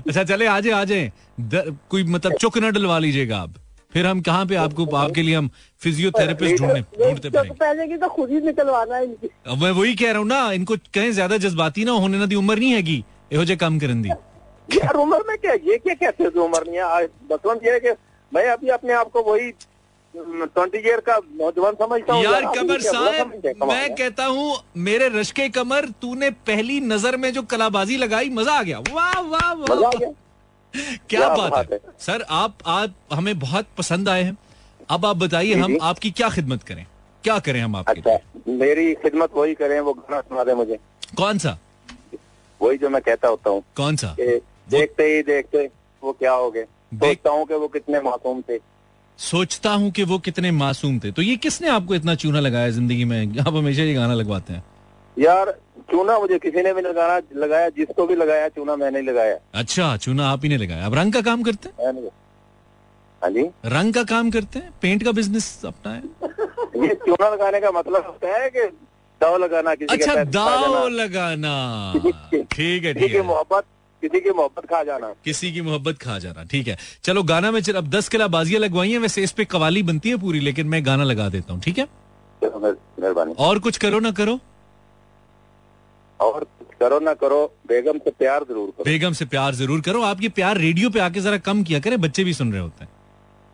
अच्छा चले आ जाए आ जाए द- कोई मतलब चुक न डलवा लीजिएगा आप फिर हम कहाँ पे आपको आपके लिए हम फिजियोथेरेपिस्ट ढूंढने ढूंढते
चुप
पड़ेंगे
पहले की तो खुद ही निकलवाना है इनकी
अब मैं वही कह रहा हूँ ना इनको कहीं ज्यादा जज्बाती ना होने ना दी उम्र नहीं हैगी ਇਹੋ ਜਿਹੇ काम करन दी
यार उम्र में क्या ये क्या कहते हो जो उम्र नहीं है आज मतलब ये है कि मैं अभी अपने आप को वही ट्वेंटी ईयर का नौजवान समझता हूँ।
यार कमर साहब मैं कहता हूँ मेरे रश्के कमर तूने पहली नज़र में जो कलाबाजी लगाई मज़ा आ गया। वाह वाह वाह क्या
क्या
बात
बात
है।
है।
सर आप आप हमें बहुत पसंद आए हैं। अब आप बताइए हम आपकी क्या खिदमत करें? क्या करें हम आपकी
अच्छा मेरी खिदमत वही करें वो गाना सुना दे मुझे।
कौन सा?
वही जो मैं कहता होता हूँ
कौन सा?
देखते ही देखते वो क्या हो गए सोचता हूँ कि वो कितने मासूम थे।
सोचता हूँ कि वो कितने मासूम थे। तो ये किसने आपको इतना चूना लगाया ज़िंदगी में? आप हमेशा ये गाना लगवाते हैं।
यार चूना मुझे किसी ने भी लगाना लगाया जिसको भी लगाया चूना मैंने लगाया।
अच्छा चूना आप ही ने लगाया। अब रंग का काम करते हैं?
हाँ जी।
रंग का काम करते हैं? पेंट का बिज़नेस अपना है
ये चूना लगाने का मतलब होता है कि दाव लगाना किसी
अच्छा दाव लगाना। ठीक है ठीक है।
मोहब्बत किसी की मोहब्बत खा जाना।
किसी की मोहब्बत खा जाना ठीक है। चलो गाना में चल अब दस किला बाजियाँ लगवाई हैं वैसे इस पे कवाली बनती है पूरी लेकिन मैं गाना लगा देता हूँ ठीक है?
मेहरबानी।
और कुछ करो ना करो।
और करो ना करो बेगम से प्यार ज़रूर करो।
बेगम से प्यार ज़रूर करो आप ये प्यार रेडियो पे आके जरा कम किया करें बच्चे भी सुन रहे होते हैं।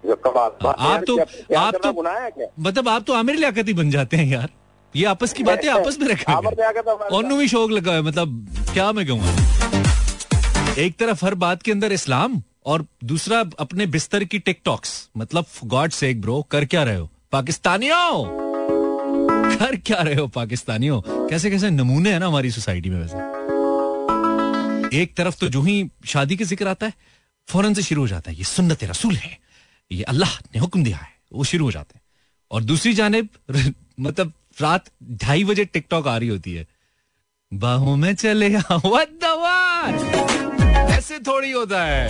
है
आप तो- आप तो- मतलब आप तो आमिर लियाकत ही बन जाते हैं यार। ये आपस की बातें आपस में रखें
आमिर लियाकत
भी शौक लगा है मतलब क्या मैं कहूँगा एक तरफ़ हर बात के अंदर इस्लाम और दूसरा अपने बिस्तर की टिकटॉक्स। मतलब गॉड से एक ब्रो कर क्या रहे हो? पाकिस्तानियों! कर क्या रहे हो, पाकिस्तानियों? कैसे कैसे नमूने हैं ना हमारी सोसाइटी में वैसे? एक तरफ़ तो जो ही शादी के ज़िक्र आता है, फ़ौरन से शुरू हो जाता है, ये सुन्नत रसूल है। ये अल्लाह ने हुक्म दिया है, वो शुरू हो जाते हैं। और दूसरी जानब मतलब रात ढाई बजे टिकटॉक आ रही होती है। बाहों में चले ऐसे थोड़ी होता है।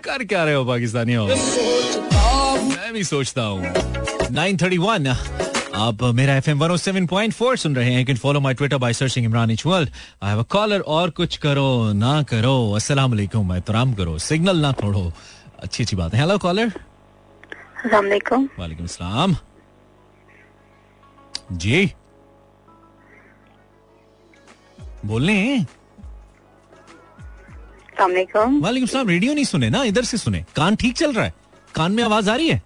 कर क्या रहे हो पाकिस्तानियों? मैं भी सोचता हूँ। 931 आप मेरा F M one seven point four सुन रहे हैं। Can follow my Twitter by searching Imran H world I have a caller और कुछ करो ना करो। अस्सलाम वालेकुम एहतराम करो। सिग्नल ना तोड़ो। अच्छी अच्छी बात है। हेलो कॉलर वालेकुम। सलाम। जी। बोलने
अलैक्म
वालेकुम सलाम रेडियो नहीं सुने ना? इधर से सुने। कान ठीक चल रहा है? कान में आवाज़ आ रही है?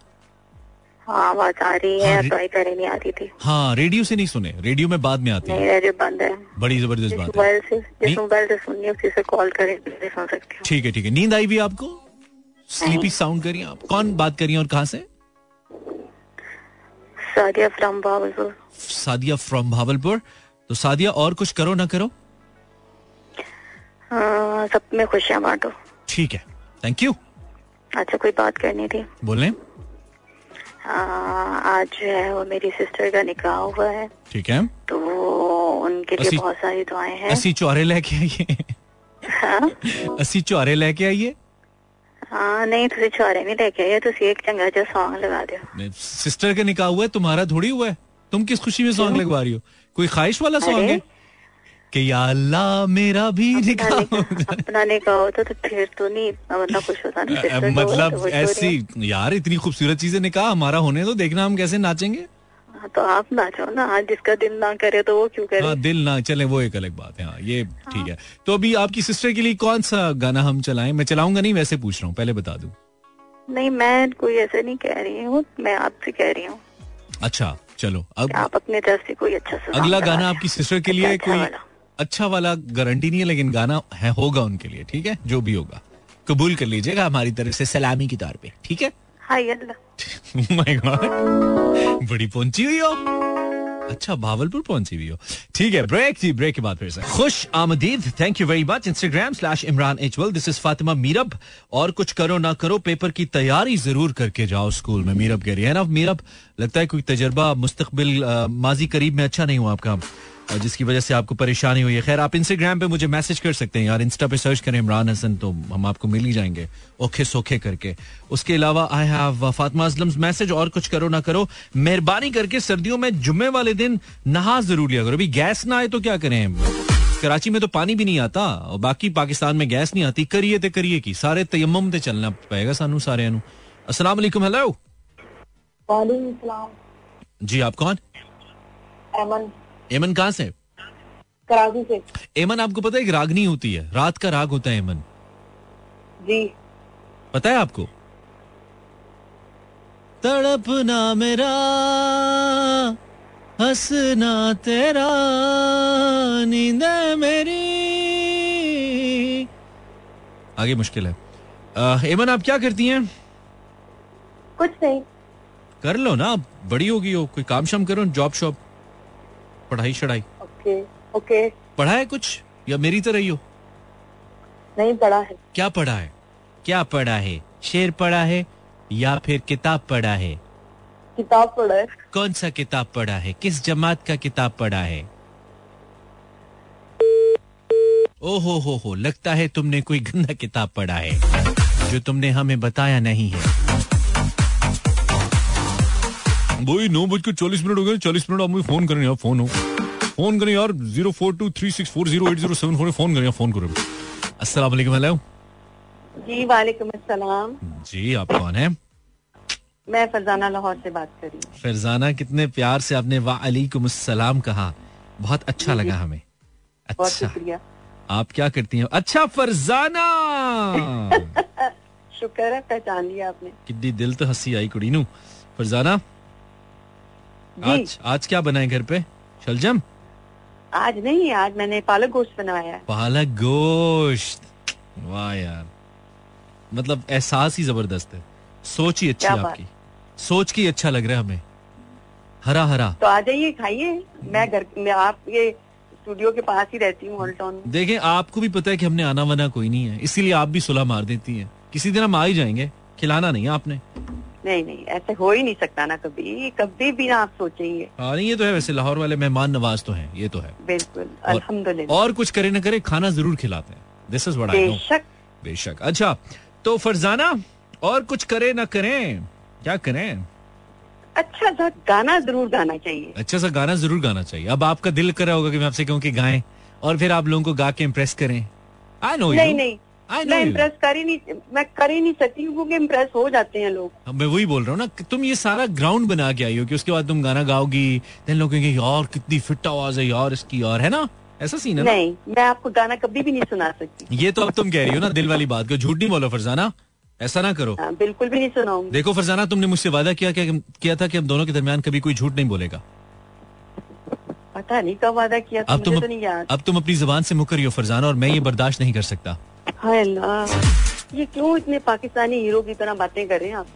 हाँ आवाज़ आ रही
हाँ,
है
रे-
तो पहले नहीं आ रही थी।
हाँ रेडियो से नहीं सुने। रेडियो में बाद में आती
नहीं
है
बंद है।
बड़ी ज़बरदस्त बात है।
मोबाइल से जिस मोबाइल से सुननी है उसी से कॉल करें सुन सकती हूँ।
ठीक है ठीक है। नींद आई भी आपको? स्लीपी साउंड करिए आप। कौन बात करिए और कहाँ से?
सादिया फ्रॉम भावलपुर
सादिया फ्रॉम भावलपुर तो सादिया और कुछ करो ना करो?
सब में खुशियाँ बांटो।
ठीक है। थैंक यू
अच्छा कोई बात करनी थी।
बोलें
हाँ, आज जो है वो मेरी सिस्टर का निकाह हुआ है।
ठीक है।
तो उनके लिए बहुत सारी दुआएँ हैं।
अस्सी चौरे लेके आइए।
हाँ?
अस्सी चौरे लेके आइए।
हाँ नहीं तुझे छोरे नहीं लेके आइए तुझे एक चंगा जो सॉन्ग लगा दो
सिस्टर का निकाह हुआ है तुम्हारा थोड़ी हुआ है। तुम किस खुशी में सॉन्ग लगवा रही हो? कोई ख्वाहिश वाला सॉन्ग है? कि या अल्लाह मेरा भी निकाह हो।
अपना निकाह होता तो फिर तो नहीं मतलब खुश होता नहीं तो
मतलब
तो
ऐसी यार इतनी खूबसूरत चीज़ें निकाह हमारा होने तो देखना हम कैसे नाचेंगे।
हाँ, तो आप नाचो ना आज जिसका दिल ना करे तो वो क्यों करे?
हाँ दिल ना चले वो एक अलग बात है हाँ ये ठीक हाँ। है तो अभी आपकी सिस्टर के लिए कौन सा गाना हम चलाएँ? मैं चलाऊँगा नहीं वैसे पूछ रहा हूँ पहले बता दूँ।
नहीं मैं कोई ऐसे नहीं कह रही हूँ मैं आपसे कह रही हूँ।
अच्छा चलो अब
आप अपने तरफ़ से कोई अच्छा
अगला गाना आपकी सिस्टर के लिए
अच्छा
कोई
वाला।
अच्छा वाला गारंटी नहीं है लेकिन गाना है होगा उनके लिए ठीक है? जो भी होगा। कबूल कर लीजिएगा हमारी तरफ़ से सलामी के तौर पे ठीक है?
हाय अल्लाह।
माय गॉड बड़ी पहुँची हुई हो। अच्छा भावलपुर पहुँची हुई हो। ठीक है ब्रेक जी ब्रेक के बाद फिर से। खुश आमदीद thank you very much Instagram slash Imran H world this is Fatima Mirab और कुछ करो ना करो पेपर की तैयारी ज़रूर करके जाओ स्कूल में मीरब कह रही है ना मीरब लगता है कोई तजर्बा मुस्तकबिल माजी करीब में अच्छा नहीं हुआ आपका। जिसकी वजह से आपको परेशानी हुई है। खैर आप इंस्टाग्राम पे मुझे मैसेज कर सकते हैं यार। इंस्टा पे सर्च करें इमरान हसन तो हम आपको मिल ही जाएँगे। ओखे सोखे करके। उसके अलावा I have Fatima Aslam message और कुछ करो ना करो। मेहरबानी करके सर्दियों में जुम्मे वाले दिन नहा ज़रूर लिया करो। अभी गैस ना आए तो क्या करें कराची में तो पानी भी नहीं आता और बाकी पाकिस्तान में गैस नहीं आती। करिए ते करिए की। सारे तयम ते चलना पड़ेगा सानू सारे अस्सलाम वालेकुम हेलो जी आप कौन? एमन कहाँ से?
कराची से।
एमन आपको पता है एक रागनी होती है। रात का राग होता है एमन
जी।
पता है आपको? तड़पना मेरा हंसना तेरा नींद मेरी। आगे मुश्किल है। एमन आप क्या करती हैं?
कुछ नहीं।
कर लो ना आप बड़ी होगी हो। कोई काम शाम करो जॉब शॉप। पढ़ाई शढ़ाई
ओके ओके।
पढ़ा है कुछ? या मेरी तरह ही हो?
नहीं पढ़ा है।
क्या पढ़ा है? क्या पढ़ा है? शेर पढ़ा है या फिर किताब पढ़ा है?
किताब पढ़ा है।
कौन सा किताब पढ़ा है? किस जमात का किताब पढ़ा है? ओ हो हो हो लगता है तुमने कोई गंदा किताब पढ़ा है जो तुमने हमें बताया नहीं है। भाई नौ बजकर चालीस मिनट हो गए चालीस मिनट आप मुझे फ़ोन करें यार फ़ोन हो। फ़ोन करें यार zero four two three six four zero eight zero seven four phone करें फ़ोन करें। अस्सलाम वालेकुम हेलो।
जी वालेकुम अस्सलाम।
जी आप कौन है?
मैं फरजाना लाहौर से बात कर रही हूँ।
फरजाना कितने प्यार से आपने वालेकुम अस्सलाम कहा। बहुत अच्छा लगा हमें। अच्छा।
शुक्रिया।
आप क्या करती हैं? अच्छा फरजाना!
शुक्र है पहचान लिया आपने।
कितनी दिल तो हँसी आई कुड़ी नू। फरजाना आज आज क्या बनाए घर पे? शलजम?
आज नहीं आज मैंने पालक गोश्त बनवाया है।
पालक गोश्त। वाह यार। मतलब एहसास ही ज़बरदस्त है। सोच ही अच्छी। आपकी। सोच के अच्छा लग रहा है हमें। हरा हरा।
तो आ जाइए खाइए। मैं घर मैं आप ये स्टूडियो के पास ही रहती हूँ हॉल टाउन में
देखें आपको भी पता है कि हमने आना वाना कोई नहीं है। इसीलिए आप भी सुलह मार देती हैं। किसी दिन हम आ ही जाएँगे। खिलाना नहीं आपने।
नहीं नहीं ऐसे हो ही नहीं सकता ना कभी। कभी भी ना आप सोचेंगे।
हाँ नहीं ये तो है वैसे लाहौर वाले मेहमान नवाज़ तो हैं ये तो है।
बिल्कुल अल्हम्दुलिल्लाह।
और कुछ करे ना करे खाना ज़रूर खिलाते हैं। This is what I know
बेशक।
बेशक। अच्छा तो फरजाना और कुछ करे ना करें क्या करें?
अच्छा सा गाना ज़रूर गाना चाहिए।
अच्छा सा गाना ज़रूर गाना चाहिए। अब आपका दिल कर रहा होगा कि मैं आपसे कहूँ कि गाएँ और फिर आप लोगों को गा के इम्प्रेस करें। आई नो
नहीं नहीं मैं इम्प्रेस कर ही नहीं मैं कर ही नहीं सकती क्योंकि इम्प्रेस हो जाते हैं लोग।
मैं वही बोल रहा हूँ ना तुम ये सारा ग्राउंड बना के आई हो कि उसके बाद तुम गाना गाओगी देन लोग कहेंगे यार कितनी फिट आवाज़ है यार इसकी यार है ना? ऐसा सीन है ना?
नहीं मैं आपको गाना कभी भी नहीं सुना सकती।
ये तो अब तुम कह रही हो ना दिल वाली बात को झूठ नहीं बोलो फरजाना ऐसा ना करो।
हाँ, बिल्कुल भी नहीं सुनाऊँगी।
देखो फरजाना तुमने मुझसे वादा किया क्या किया था कि हम दोनों के दरमियान कभी कोई झूठ नहीं बोलेगा।
पता नहीं कब वादा किया
अब तुम
तो नहीं याद।
अब तुम अपनी जबान से मुकर हो फरजाना और मैं ये बर्दाश्त नहीं कर सकता।
हाय अल्लाह। ये क्यों इतने पाकिस्तानी हीरो की तरह बातें कर रहे हैं आप?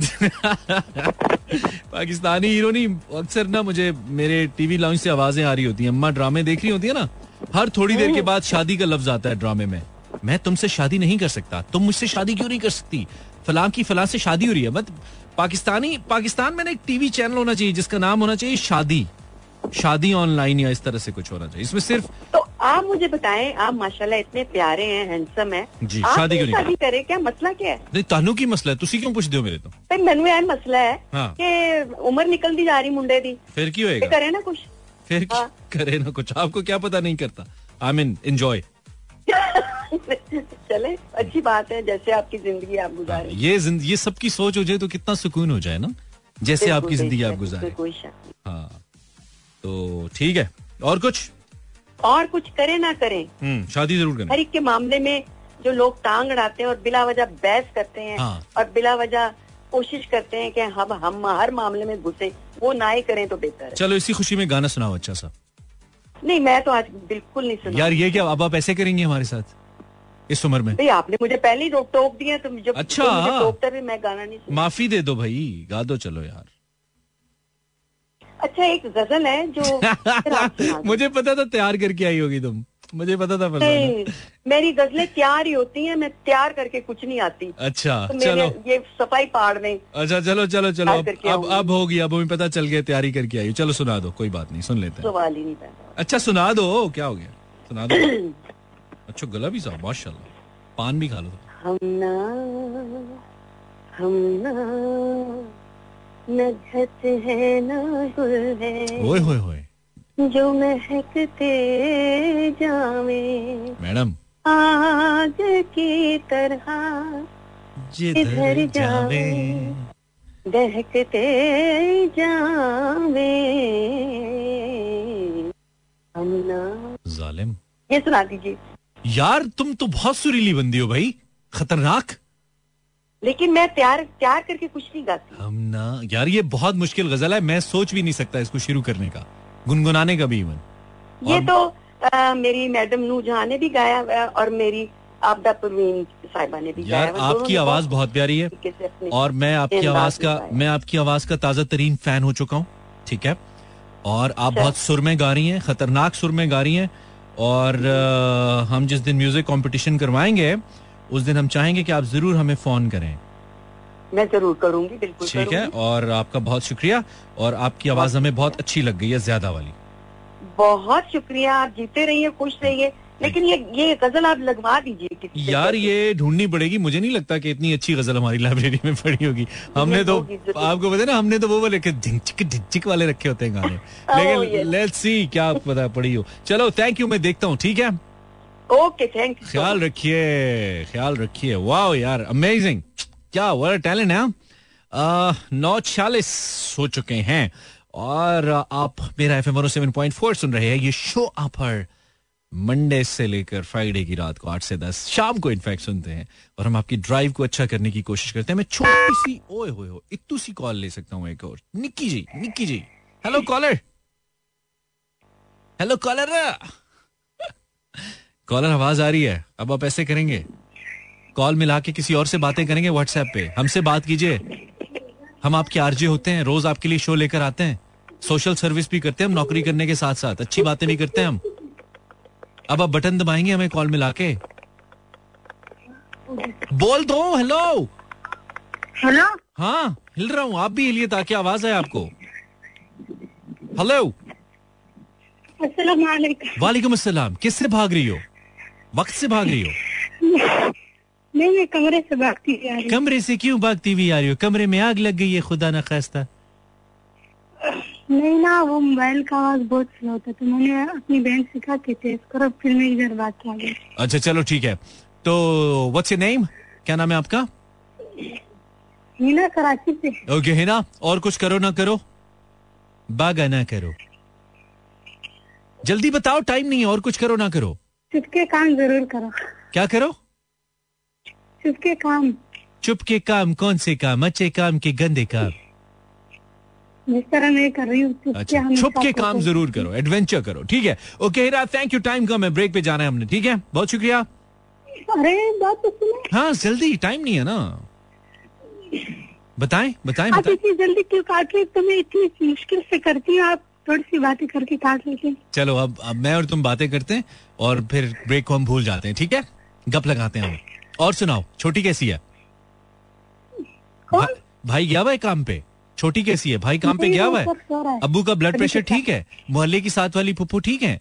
पाकिस्तानी हीरो नहीं अक्सर ना मुझे मेरे टीवी लॉन्च से आवाज़ें आ रही होती हैं। अम्मा ड्रामे देख रही होती है ना? हर थोड़ी देर के बाद शादी का लफ्ज आता है ड्रामे में। मैं तुमसे शादी नहीं कर सकता। तुम मुझसे शादी क्यों नहीं कर सकती? फलां की फलां से शादी हो रही है। मत पाकिस्तानी पाकिस्तान में ना एक टीवी चैनल होना चाहिए जिसका नाम होना चाहिए शादी। शादी ऑनलाइन या इस तरह से कुछ होना चाहिए। इसमें सिर्फ़
तो आप मुझे बताएँ आप माशाल्लाह इतने प्यारे हैं हैंडसम हैं।
जी,
आप
शादी
क्यों शादी करें? क्या? मसला क्या है?
नहीं तानू की मसला है तुसी क्यों पूछ हो मेरे तो?
भाई मैनू यह मसला है
हाँ।
कि उम्र निकलती जा रही मुंडे दी।
फिर क्यों होएगा?
करे ना कुछ।
फिर
हाँ।
करे ना कुछ? आपको क्या पता नहीं करता? आई मीन एंजॉय
चले अच्छी बात है जैसे आपकी ज़िंदगी आप गुजारे।
ये ये सबकी सोच हो जाए तो कितना सुकून हो जाए ना? जैसे आपकी ज़िंदगी आप गुजारे। हाँ तो ठीक है। और कुछ?
और कुछ करे ना करें।
हम्म शादी ज़रूर करें हर
एक के मामले में जो लोग टांग अड़ाते हैं और बिला वजह बहस करते हैं
हाँ।
और बिला वजह कोशिश करते हैं कि हम हम हर मामले में घुसे वो ना ही करें तो बेहतर है।
चलो इसी खुशी में गाना सुनाओ अच्छा सा।
नहीं मैं तो आज बिल्कुल नहीं सुना
यार ये क्या अब आप ऐसे करेंगे हमारे साथ? इस उम्र में।
भाई आपने मुझे पहले ही रोक टोक दिया तो जब
अच्छा।
तो मुझे टोकते हुए मैं गाना नहीं
माफ़ी दे दो भाई गा दो चलो यार।
अच्छा एक गज़ल है जो।
मुझे पता था तैयार करके आई होगी तुम। मुझे पता था
नहीं, मेरी गजलें तैयार ही होती हैं मैं तैयार करके कुछ नहीं आती।
अच्छा
तो
चलो।
ये सफ़ाई पाड़ दें
अच्छा चलो चलो चलो अब अब। अब होगी अब हमें पता चल गया तैयारी करके आई चलो सुना दो कोई बात नहीं सुन लेते हैं।
सवाल ही नहीं पैदा
अच्छा सुना दो क्या हो गया? सुना दो। अच्छा गला भी साहब माशाल्लाह। पान भी खा लो।
हम ना हम ना न घट है न गुल है।
ओए होए होए।
जो महकते जावे।
मैडम।
आग की तरह
जिधर
जावे दहकते जावे। हम ना
जालिम।
ये सुना दीजिए।
यार तुम तो बहुत सुरीली बंदी हो भाई। खतरनाक।
लेकिन मैं तैयार तैयार करके कुछ नहीं गाती
हम ना यार ये बहुत मुश्किल गज़ल है मैं सोच भी नहीं सकता इसको शुरू करने का गुनगुनाने का भी इवन
ये
और-
तो अ, मेरी मैडम नू जहाँ ने भी गाया और मेरी आपदा परवीन साहिबा ने भी
यार।
दोनों
आपकी आवाज़
बहुत
प्यारी है और मैं आपकी आवाज़ का
मैं
आपकी आवाज़ का ताज़ा तरीन फ़ैन हो चुका हूँ ठीक है और आप
अच्छा।
बहुत सुर में गा रही हैं खतरनाक सुर में गा रही हैं और हम जिस दिन म्यूज़िक कंपटीशन करवाएँगे उस दिन हम चाहेंगे कि आप ज़रूर हमें फ़ोन करें।
मैं ज़रूर करूँगी बिल्कुल
ठीक है और आपका बहुत शुक्रिया और आपकी आवाज़ हमें बहुत अच्छी लग गई है ज़्यादा वाली।
बहुत शुक्रिया आप जीते रहिए खुश रहिए। लेकिन ये ये गज़ल आप लगवा दीजिए
यार ये ढूंढनी पड़ेगी। मुझे नहीं लगता कि इतनी अच्छी गज़ल हमारी लाइब्रेरी में पड़ी होगी। हमने तो आपको पता है ना हमने तो वो वाले ढिंचिक ढिंचिक वाले रखे होते हैं गाने। लेकिन. लेट्स सी क्या पता पड़ी हो। चलो थैंक यू मैं देखता हूँ ठीक है?
ओके थैंक यू
ख्याल रखिए ख्याल रखिए वाह यार अमेजिंग क्या वर्ड टैलेंट है नौ छियालीस हो चुके हैं और आप मेरा F M seven point four सुन रहे हैं ये शो आप हर मंडे से लेकर फ्राइडे की रात को आठ से दस शाम को इनफैक्ट सुनते हैं और हम आपकी ड्राइव को अच्छा करने की कोशिश करते हैं मैं छोटी सी ओए होए हो इतू सी कॉल ले सकता हूँ एक और Nikki ji Nikki ji hello caller hello caller caller आवाज़ आ रही है। अब आप ऐसे करेंगे। कॉल मिला के किसी और से बातें करेंगे व्हाट्सएप पे। हमसे बात कीजिए। हम आपके आरजे होते हैं रोज आपके लिए शो लेकर आते हैं। सोशल सर्विस भी करते हैं हम नौकरी करने के साथ साथ। अच्छी बातें भी करते हैं हम। अब आप बटन दबाएँगे हमें कॉल मिला के। बोल दो हेलो
हेलो
हाँ हिल रहा हूँ। आप भी हिलिए ताकि आवाज़ आए आपको। हेलो
वालेकुम
अस्सलाम। किससे भाग रही हो? वक्त से भाग रही हो?
नहीं मैं कमरे से भागती जा रही
कमरे से क्यों भागती हुई आ रही हो? कमरे में आग लग गई है खुदा ना खास्ता।
नहीं ना वो मोबाइल का आवाज़ बहुत स्लो होता तो मैंने अपनी बहन से कहा कि तेज करो फिर मैं इधर बात किया गई।
अच्छा चलो ठीक है। तो व्हाट्स योर नेम क्या नाम है आपका?
हिना कराची से।
ओके है ना और कुछ करो ना करो। बागा ना करो। जल्दी बताओ टाइम नहीं है और कुछ करो ना करो।
चुपके काम ज़रूर करो।
क्या करो?
चुपके काम।
चुप के काम कौन से काम? अच्छे काम के गंदे काम?
जिस तरह मैं कर रही हूँ
अच्छा छुप के काम ज़रूर करो एडवेंचर करो ठीक है? Okay Heera thank you time कम है ब्रेक पे जाना है हमने ठीक है? बहुत शुक्रिया।
अरे बात तो सुनो।
हाँ जल्दी टाइम नहीं है ना। बताएँ बताएँ
आप इतनी जल्दी क्यों काट रहे हो? तो इतनी मुश्किल से करती हूँ आप थोड़ी सी बातें करके काट लेते
चलो अब अब मैं और तुम बातें करते हैं। और फिर ब्रेक को हम भूल जाते हैं ठीक है? गप लगाते हैं हम। और सुनाओ छोटी कैसी है? भा, भाई गया हुआ है काम पे? छोटी कैसी है? भाई काम पे गया हुआ है। अब्बू का ब्लड प्रेशर
तो
ठीक है? मोहल्ले की साथ वाली पुप्पू ठीक है?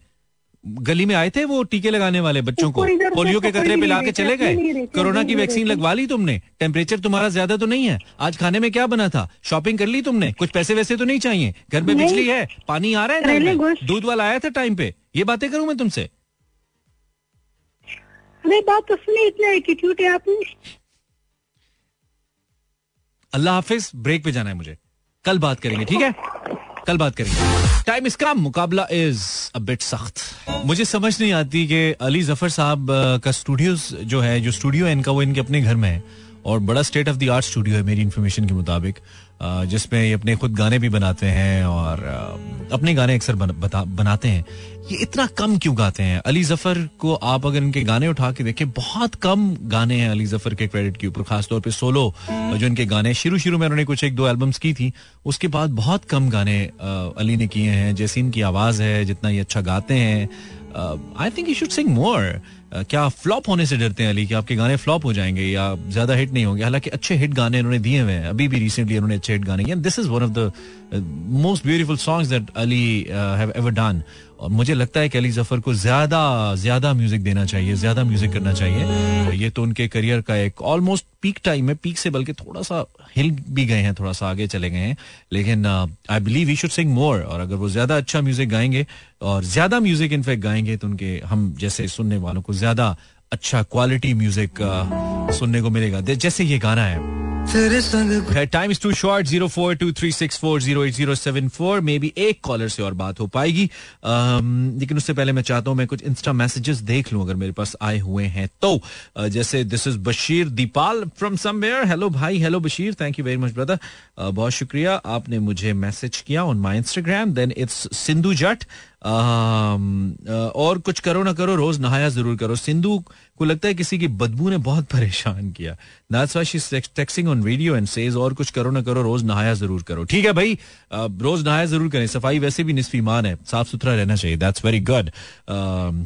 गली में आए थे वो टीके लगाने वाले बच्चों को? पोलियो के कतरे पिला के चले गए? कोरोना की वैक्सीन लगवा ली तुमने? टेम्परेचर तुम्हारा ज़्यादा तो नहीं है। आज खाने में क्या बना था? शॉपिंग कर ली तुमने? कुछ पैसे वैसे तो नहीं चाहिए? घर में बिजली है पानी आ रहा है। दूध वाला आया था टाइम पे। ये बातें करूँ मैं तुमसे?
अरे बात तो सुनी इतना एटीट्यूड है आपने।
अल्लाह हाफिज ब्रेक पे जाना है मुझे। कल बात करेंगे, ठीक है? कल बात करेंगे। टाइम इसका मुकाबला इज़ अ बिट सख्त। मुझे समझ नहीं आती कि अली ज़फ़र साहब का स्टूडियोज जो है, जो स्टूडियो है, इनका वो इनके अपने घर में है। और बड़ा state of the art studio है मेरी इन्फॉर्मेशन के मुताबिक। जिसमें ये अपने खुद गाने भी बनाते हैं और अपने गाने अक्सर बनाते हैं। ये इतना कम क्यों गाते हैं? अली ज़फ़र को आप अगर इनके गाने उठा के देखें, बहुत कम गाने हैं अली ज़फ़र के क्रेडिट के ऊपर, खासतौर पे सोलो, जो इनके गाने शुरू शुरू में उन्होंने कुछ एक दो एल्बम्स की थी, उसके बाद बहुत कम गाने अली ने किए हैं। जैसी इनकी आवाज़ है, जितना ये अच्छा गाते हैं। I think you should sing more क्या फ्लॉप होने से डरते हैं अली कि आपके गाने फ्लॉप हो जाएँगे या ज़्यादा हिट नहीं होंगे? हालाँकि अच्छे हिट गाने उन्होंने दिए हुए हैं। अभी भी रिसेंटली उन्होंने अच्छे हिट गाने this is one of the most beautiful songs that Ali have ever done और मुझे लगता है कि अली ज़फ़र को ज़्यादा ज़्यादा म्यूज़िक देना चाहिए, ज़्यादा म्यूज़िक करना चाहिए। ये तो उनके करियर का एक ऑलमोस्ट पीक टाइम है पीक से बल्कि थोड़ा सा हिल भी गए हैं, थोड़ा सा आगे चले गए हैं। लेकिन I believe we should sing more और अगर वो ज़्यादा अच्छा म्यूज़िक गाएँगे, और ज़्यादा म्यूज़िक इनफेक्ट गाएँगे तो उनके, हम जैसे सुनने वालों को ज़्यादा अच्छा क्वालिटी म्यूज़िक सुनने को मिलेगा। जैसे ये गाना है। Time is too short zero four two three six four zero eight zero seven four maybe एक कॉलर से और बात हो पाएगी। लेकिन उससे पहले मैं चाहता हूँ मैं कुछ इंस्टा मैसेजेस देख लूँ अगर मेरे पास आए हुए हैं तो। जैसे this is Bashir Deepal from somewhere hello भाई hello Bashir thank you very much brother बहुत शुक्रिया आपने मुझे मैसेज किया on my Instagram then it's Sindhu Jat और कुछ करो ना करो, रोज नहाया ज़रूर करो। सिंधु को लगता है किसी की बदबू ने बहुत परेशान किया। Why she's text- texting on radio and says, और कुछ करो ना करो, रोज नहाया ज़रूर करो. ठीक है भाई रोज नहाया ज़रूर करें। सफ़ाई वैसे भी निस्फ मान है। साफ़ सुथरा रहना चाहिए। दैट्स वेरी गुड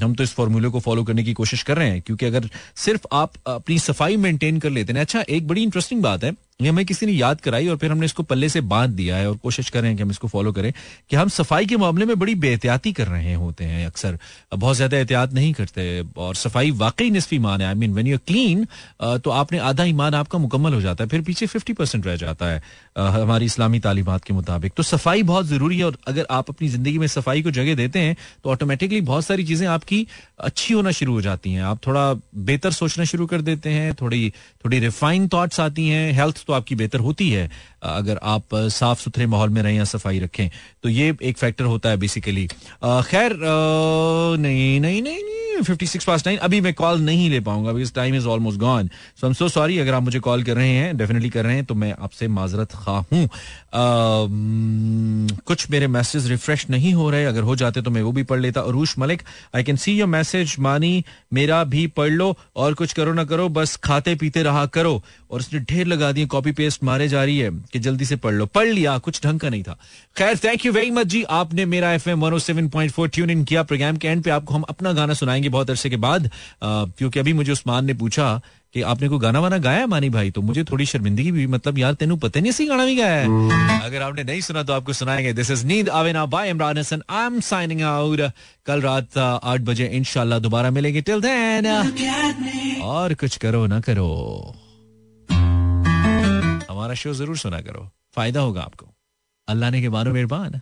हम तो इस फॉर्मूले को फॉलो करने की कोशिश कर रहे हैं, क्योंकि अगर सिर्फ़ आप अपनी सफ़ाई मेंटेन कर लेते हैं अच्छा एक बड़ी इंटरेस्टिंग बात है ये हमें किसी ने याद कराई और फिर हमने इसको पल्ले से बाँध दिया है और कोशिश कर रहे हैं कि हम इसको फॉलो करें, कि हम सफ़ाई के मामले में बड़ी बेहतियाती कर रहे होते हैं अक्सर। बहुत ज़्यादा एहतियात नहीं करते और सफ़ाई वाकई निस्फ मान है I mean when you clean तो आपने आधा ईमान आपका मुकम्मल हो जाता है फिर पीछे फिफ्टी परसेंट रह जाता है आ, हमारी इस्लामी तालीमत के मुताबिक। तो सफ़ाई बहुत ज़रूरी है और अगर आप अपनी ज़िंदगी में सफ़ाई को जगह देते हैं तो ऑटोमेटिकली बहुत सारी चीज़ें आपकी अच्छी होना शुरू हो जाती हैं। आप थोड़ा बेहतर सोचना शुरू कर देते हैं थोड़ी थोड़ी रिफाइंड थॉट्स आती हैं। हेल्थ तो आपकी बेहतर होती है अगर आप साफ़ सुथरे माहौल में रहें या सफ़ाई रखें तो ये एक फैक्टर होता है बेसिकली खैर नहीं नहीं नहीं फिफ्टी सिक्स पास नाइन अभी मैं कॉल नहीं ले पाऊँगा because time is almost gone so am so sorry अगर आप मुझे कॉल कर रहे हैं डेफिनेटली कर रहे हैं तो मैं आपसे माजरत खा हूँ। कुछ मेरे मैसेज रिफ्रेश नहीं हो रहे, अगर हो जाते तो मैं वो भी पढ़ लेता। Arush Malik I can see your message मानी मेरा भी पढ़ लो, और कुछ करो ना करो, बस खाते पीते रहा करो। और उसने ढेर लगा दिए कॉपी पेस्ट मारे जा रही है। कि जल्दी से पढ़ लो। पढ़ लिया कुछ ढंग का नहीं था। खैर थैंक यू वेरी मच जी। आपने मेरा F M one seven point four tune in किया प्रोग्राम के एंड पे। आपको हम अपना गाना सुनाएँगे बहुत अरसे के बाद। क्योंकि अभी मुझे उस्मान ने पूछा कि आपने कोई गाना वाना गाया मानी भाई? तो मुझे थोड़ी शर्मिंदगी भी मतलब यार तेनू पता नहीं सी गाना भी गाया है। अगर आपने नहीं सुना तो आपको सुनाएँगे। दिस इज़ नींद आवे ना bye Imran Hasan I am signing out कल रात आठ बजे इंशाल्लाह दोबारा मिलेंगे। टिल देन और कुछ करो ना करो। हमारा शो ज़रूर सुना करो। फ़ायदा होगा आपको। अल्लाह ने के मानो मेहरबान।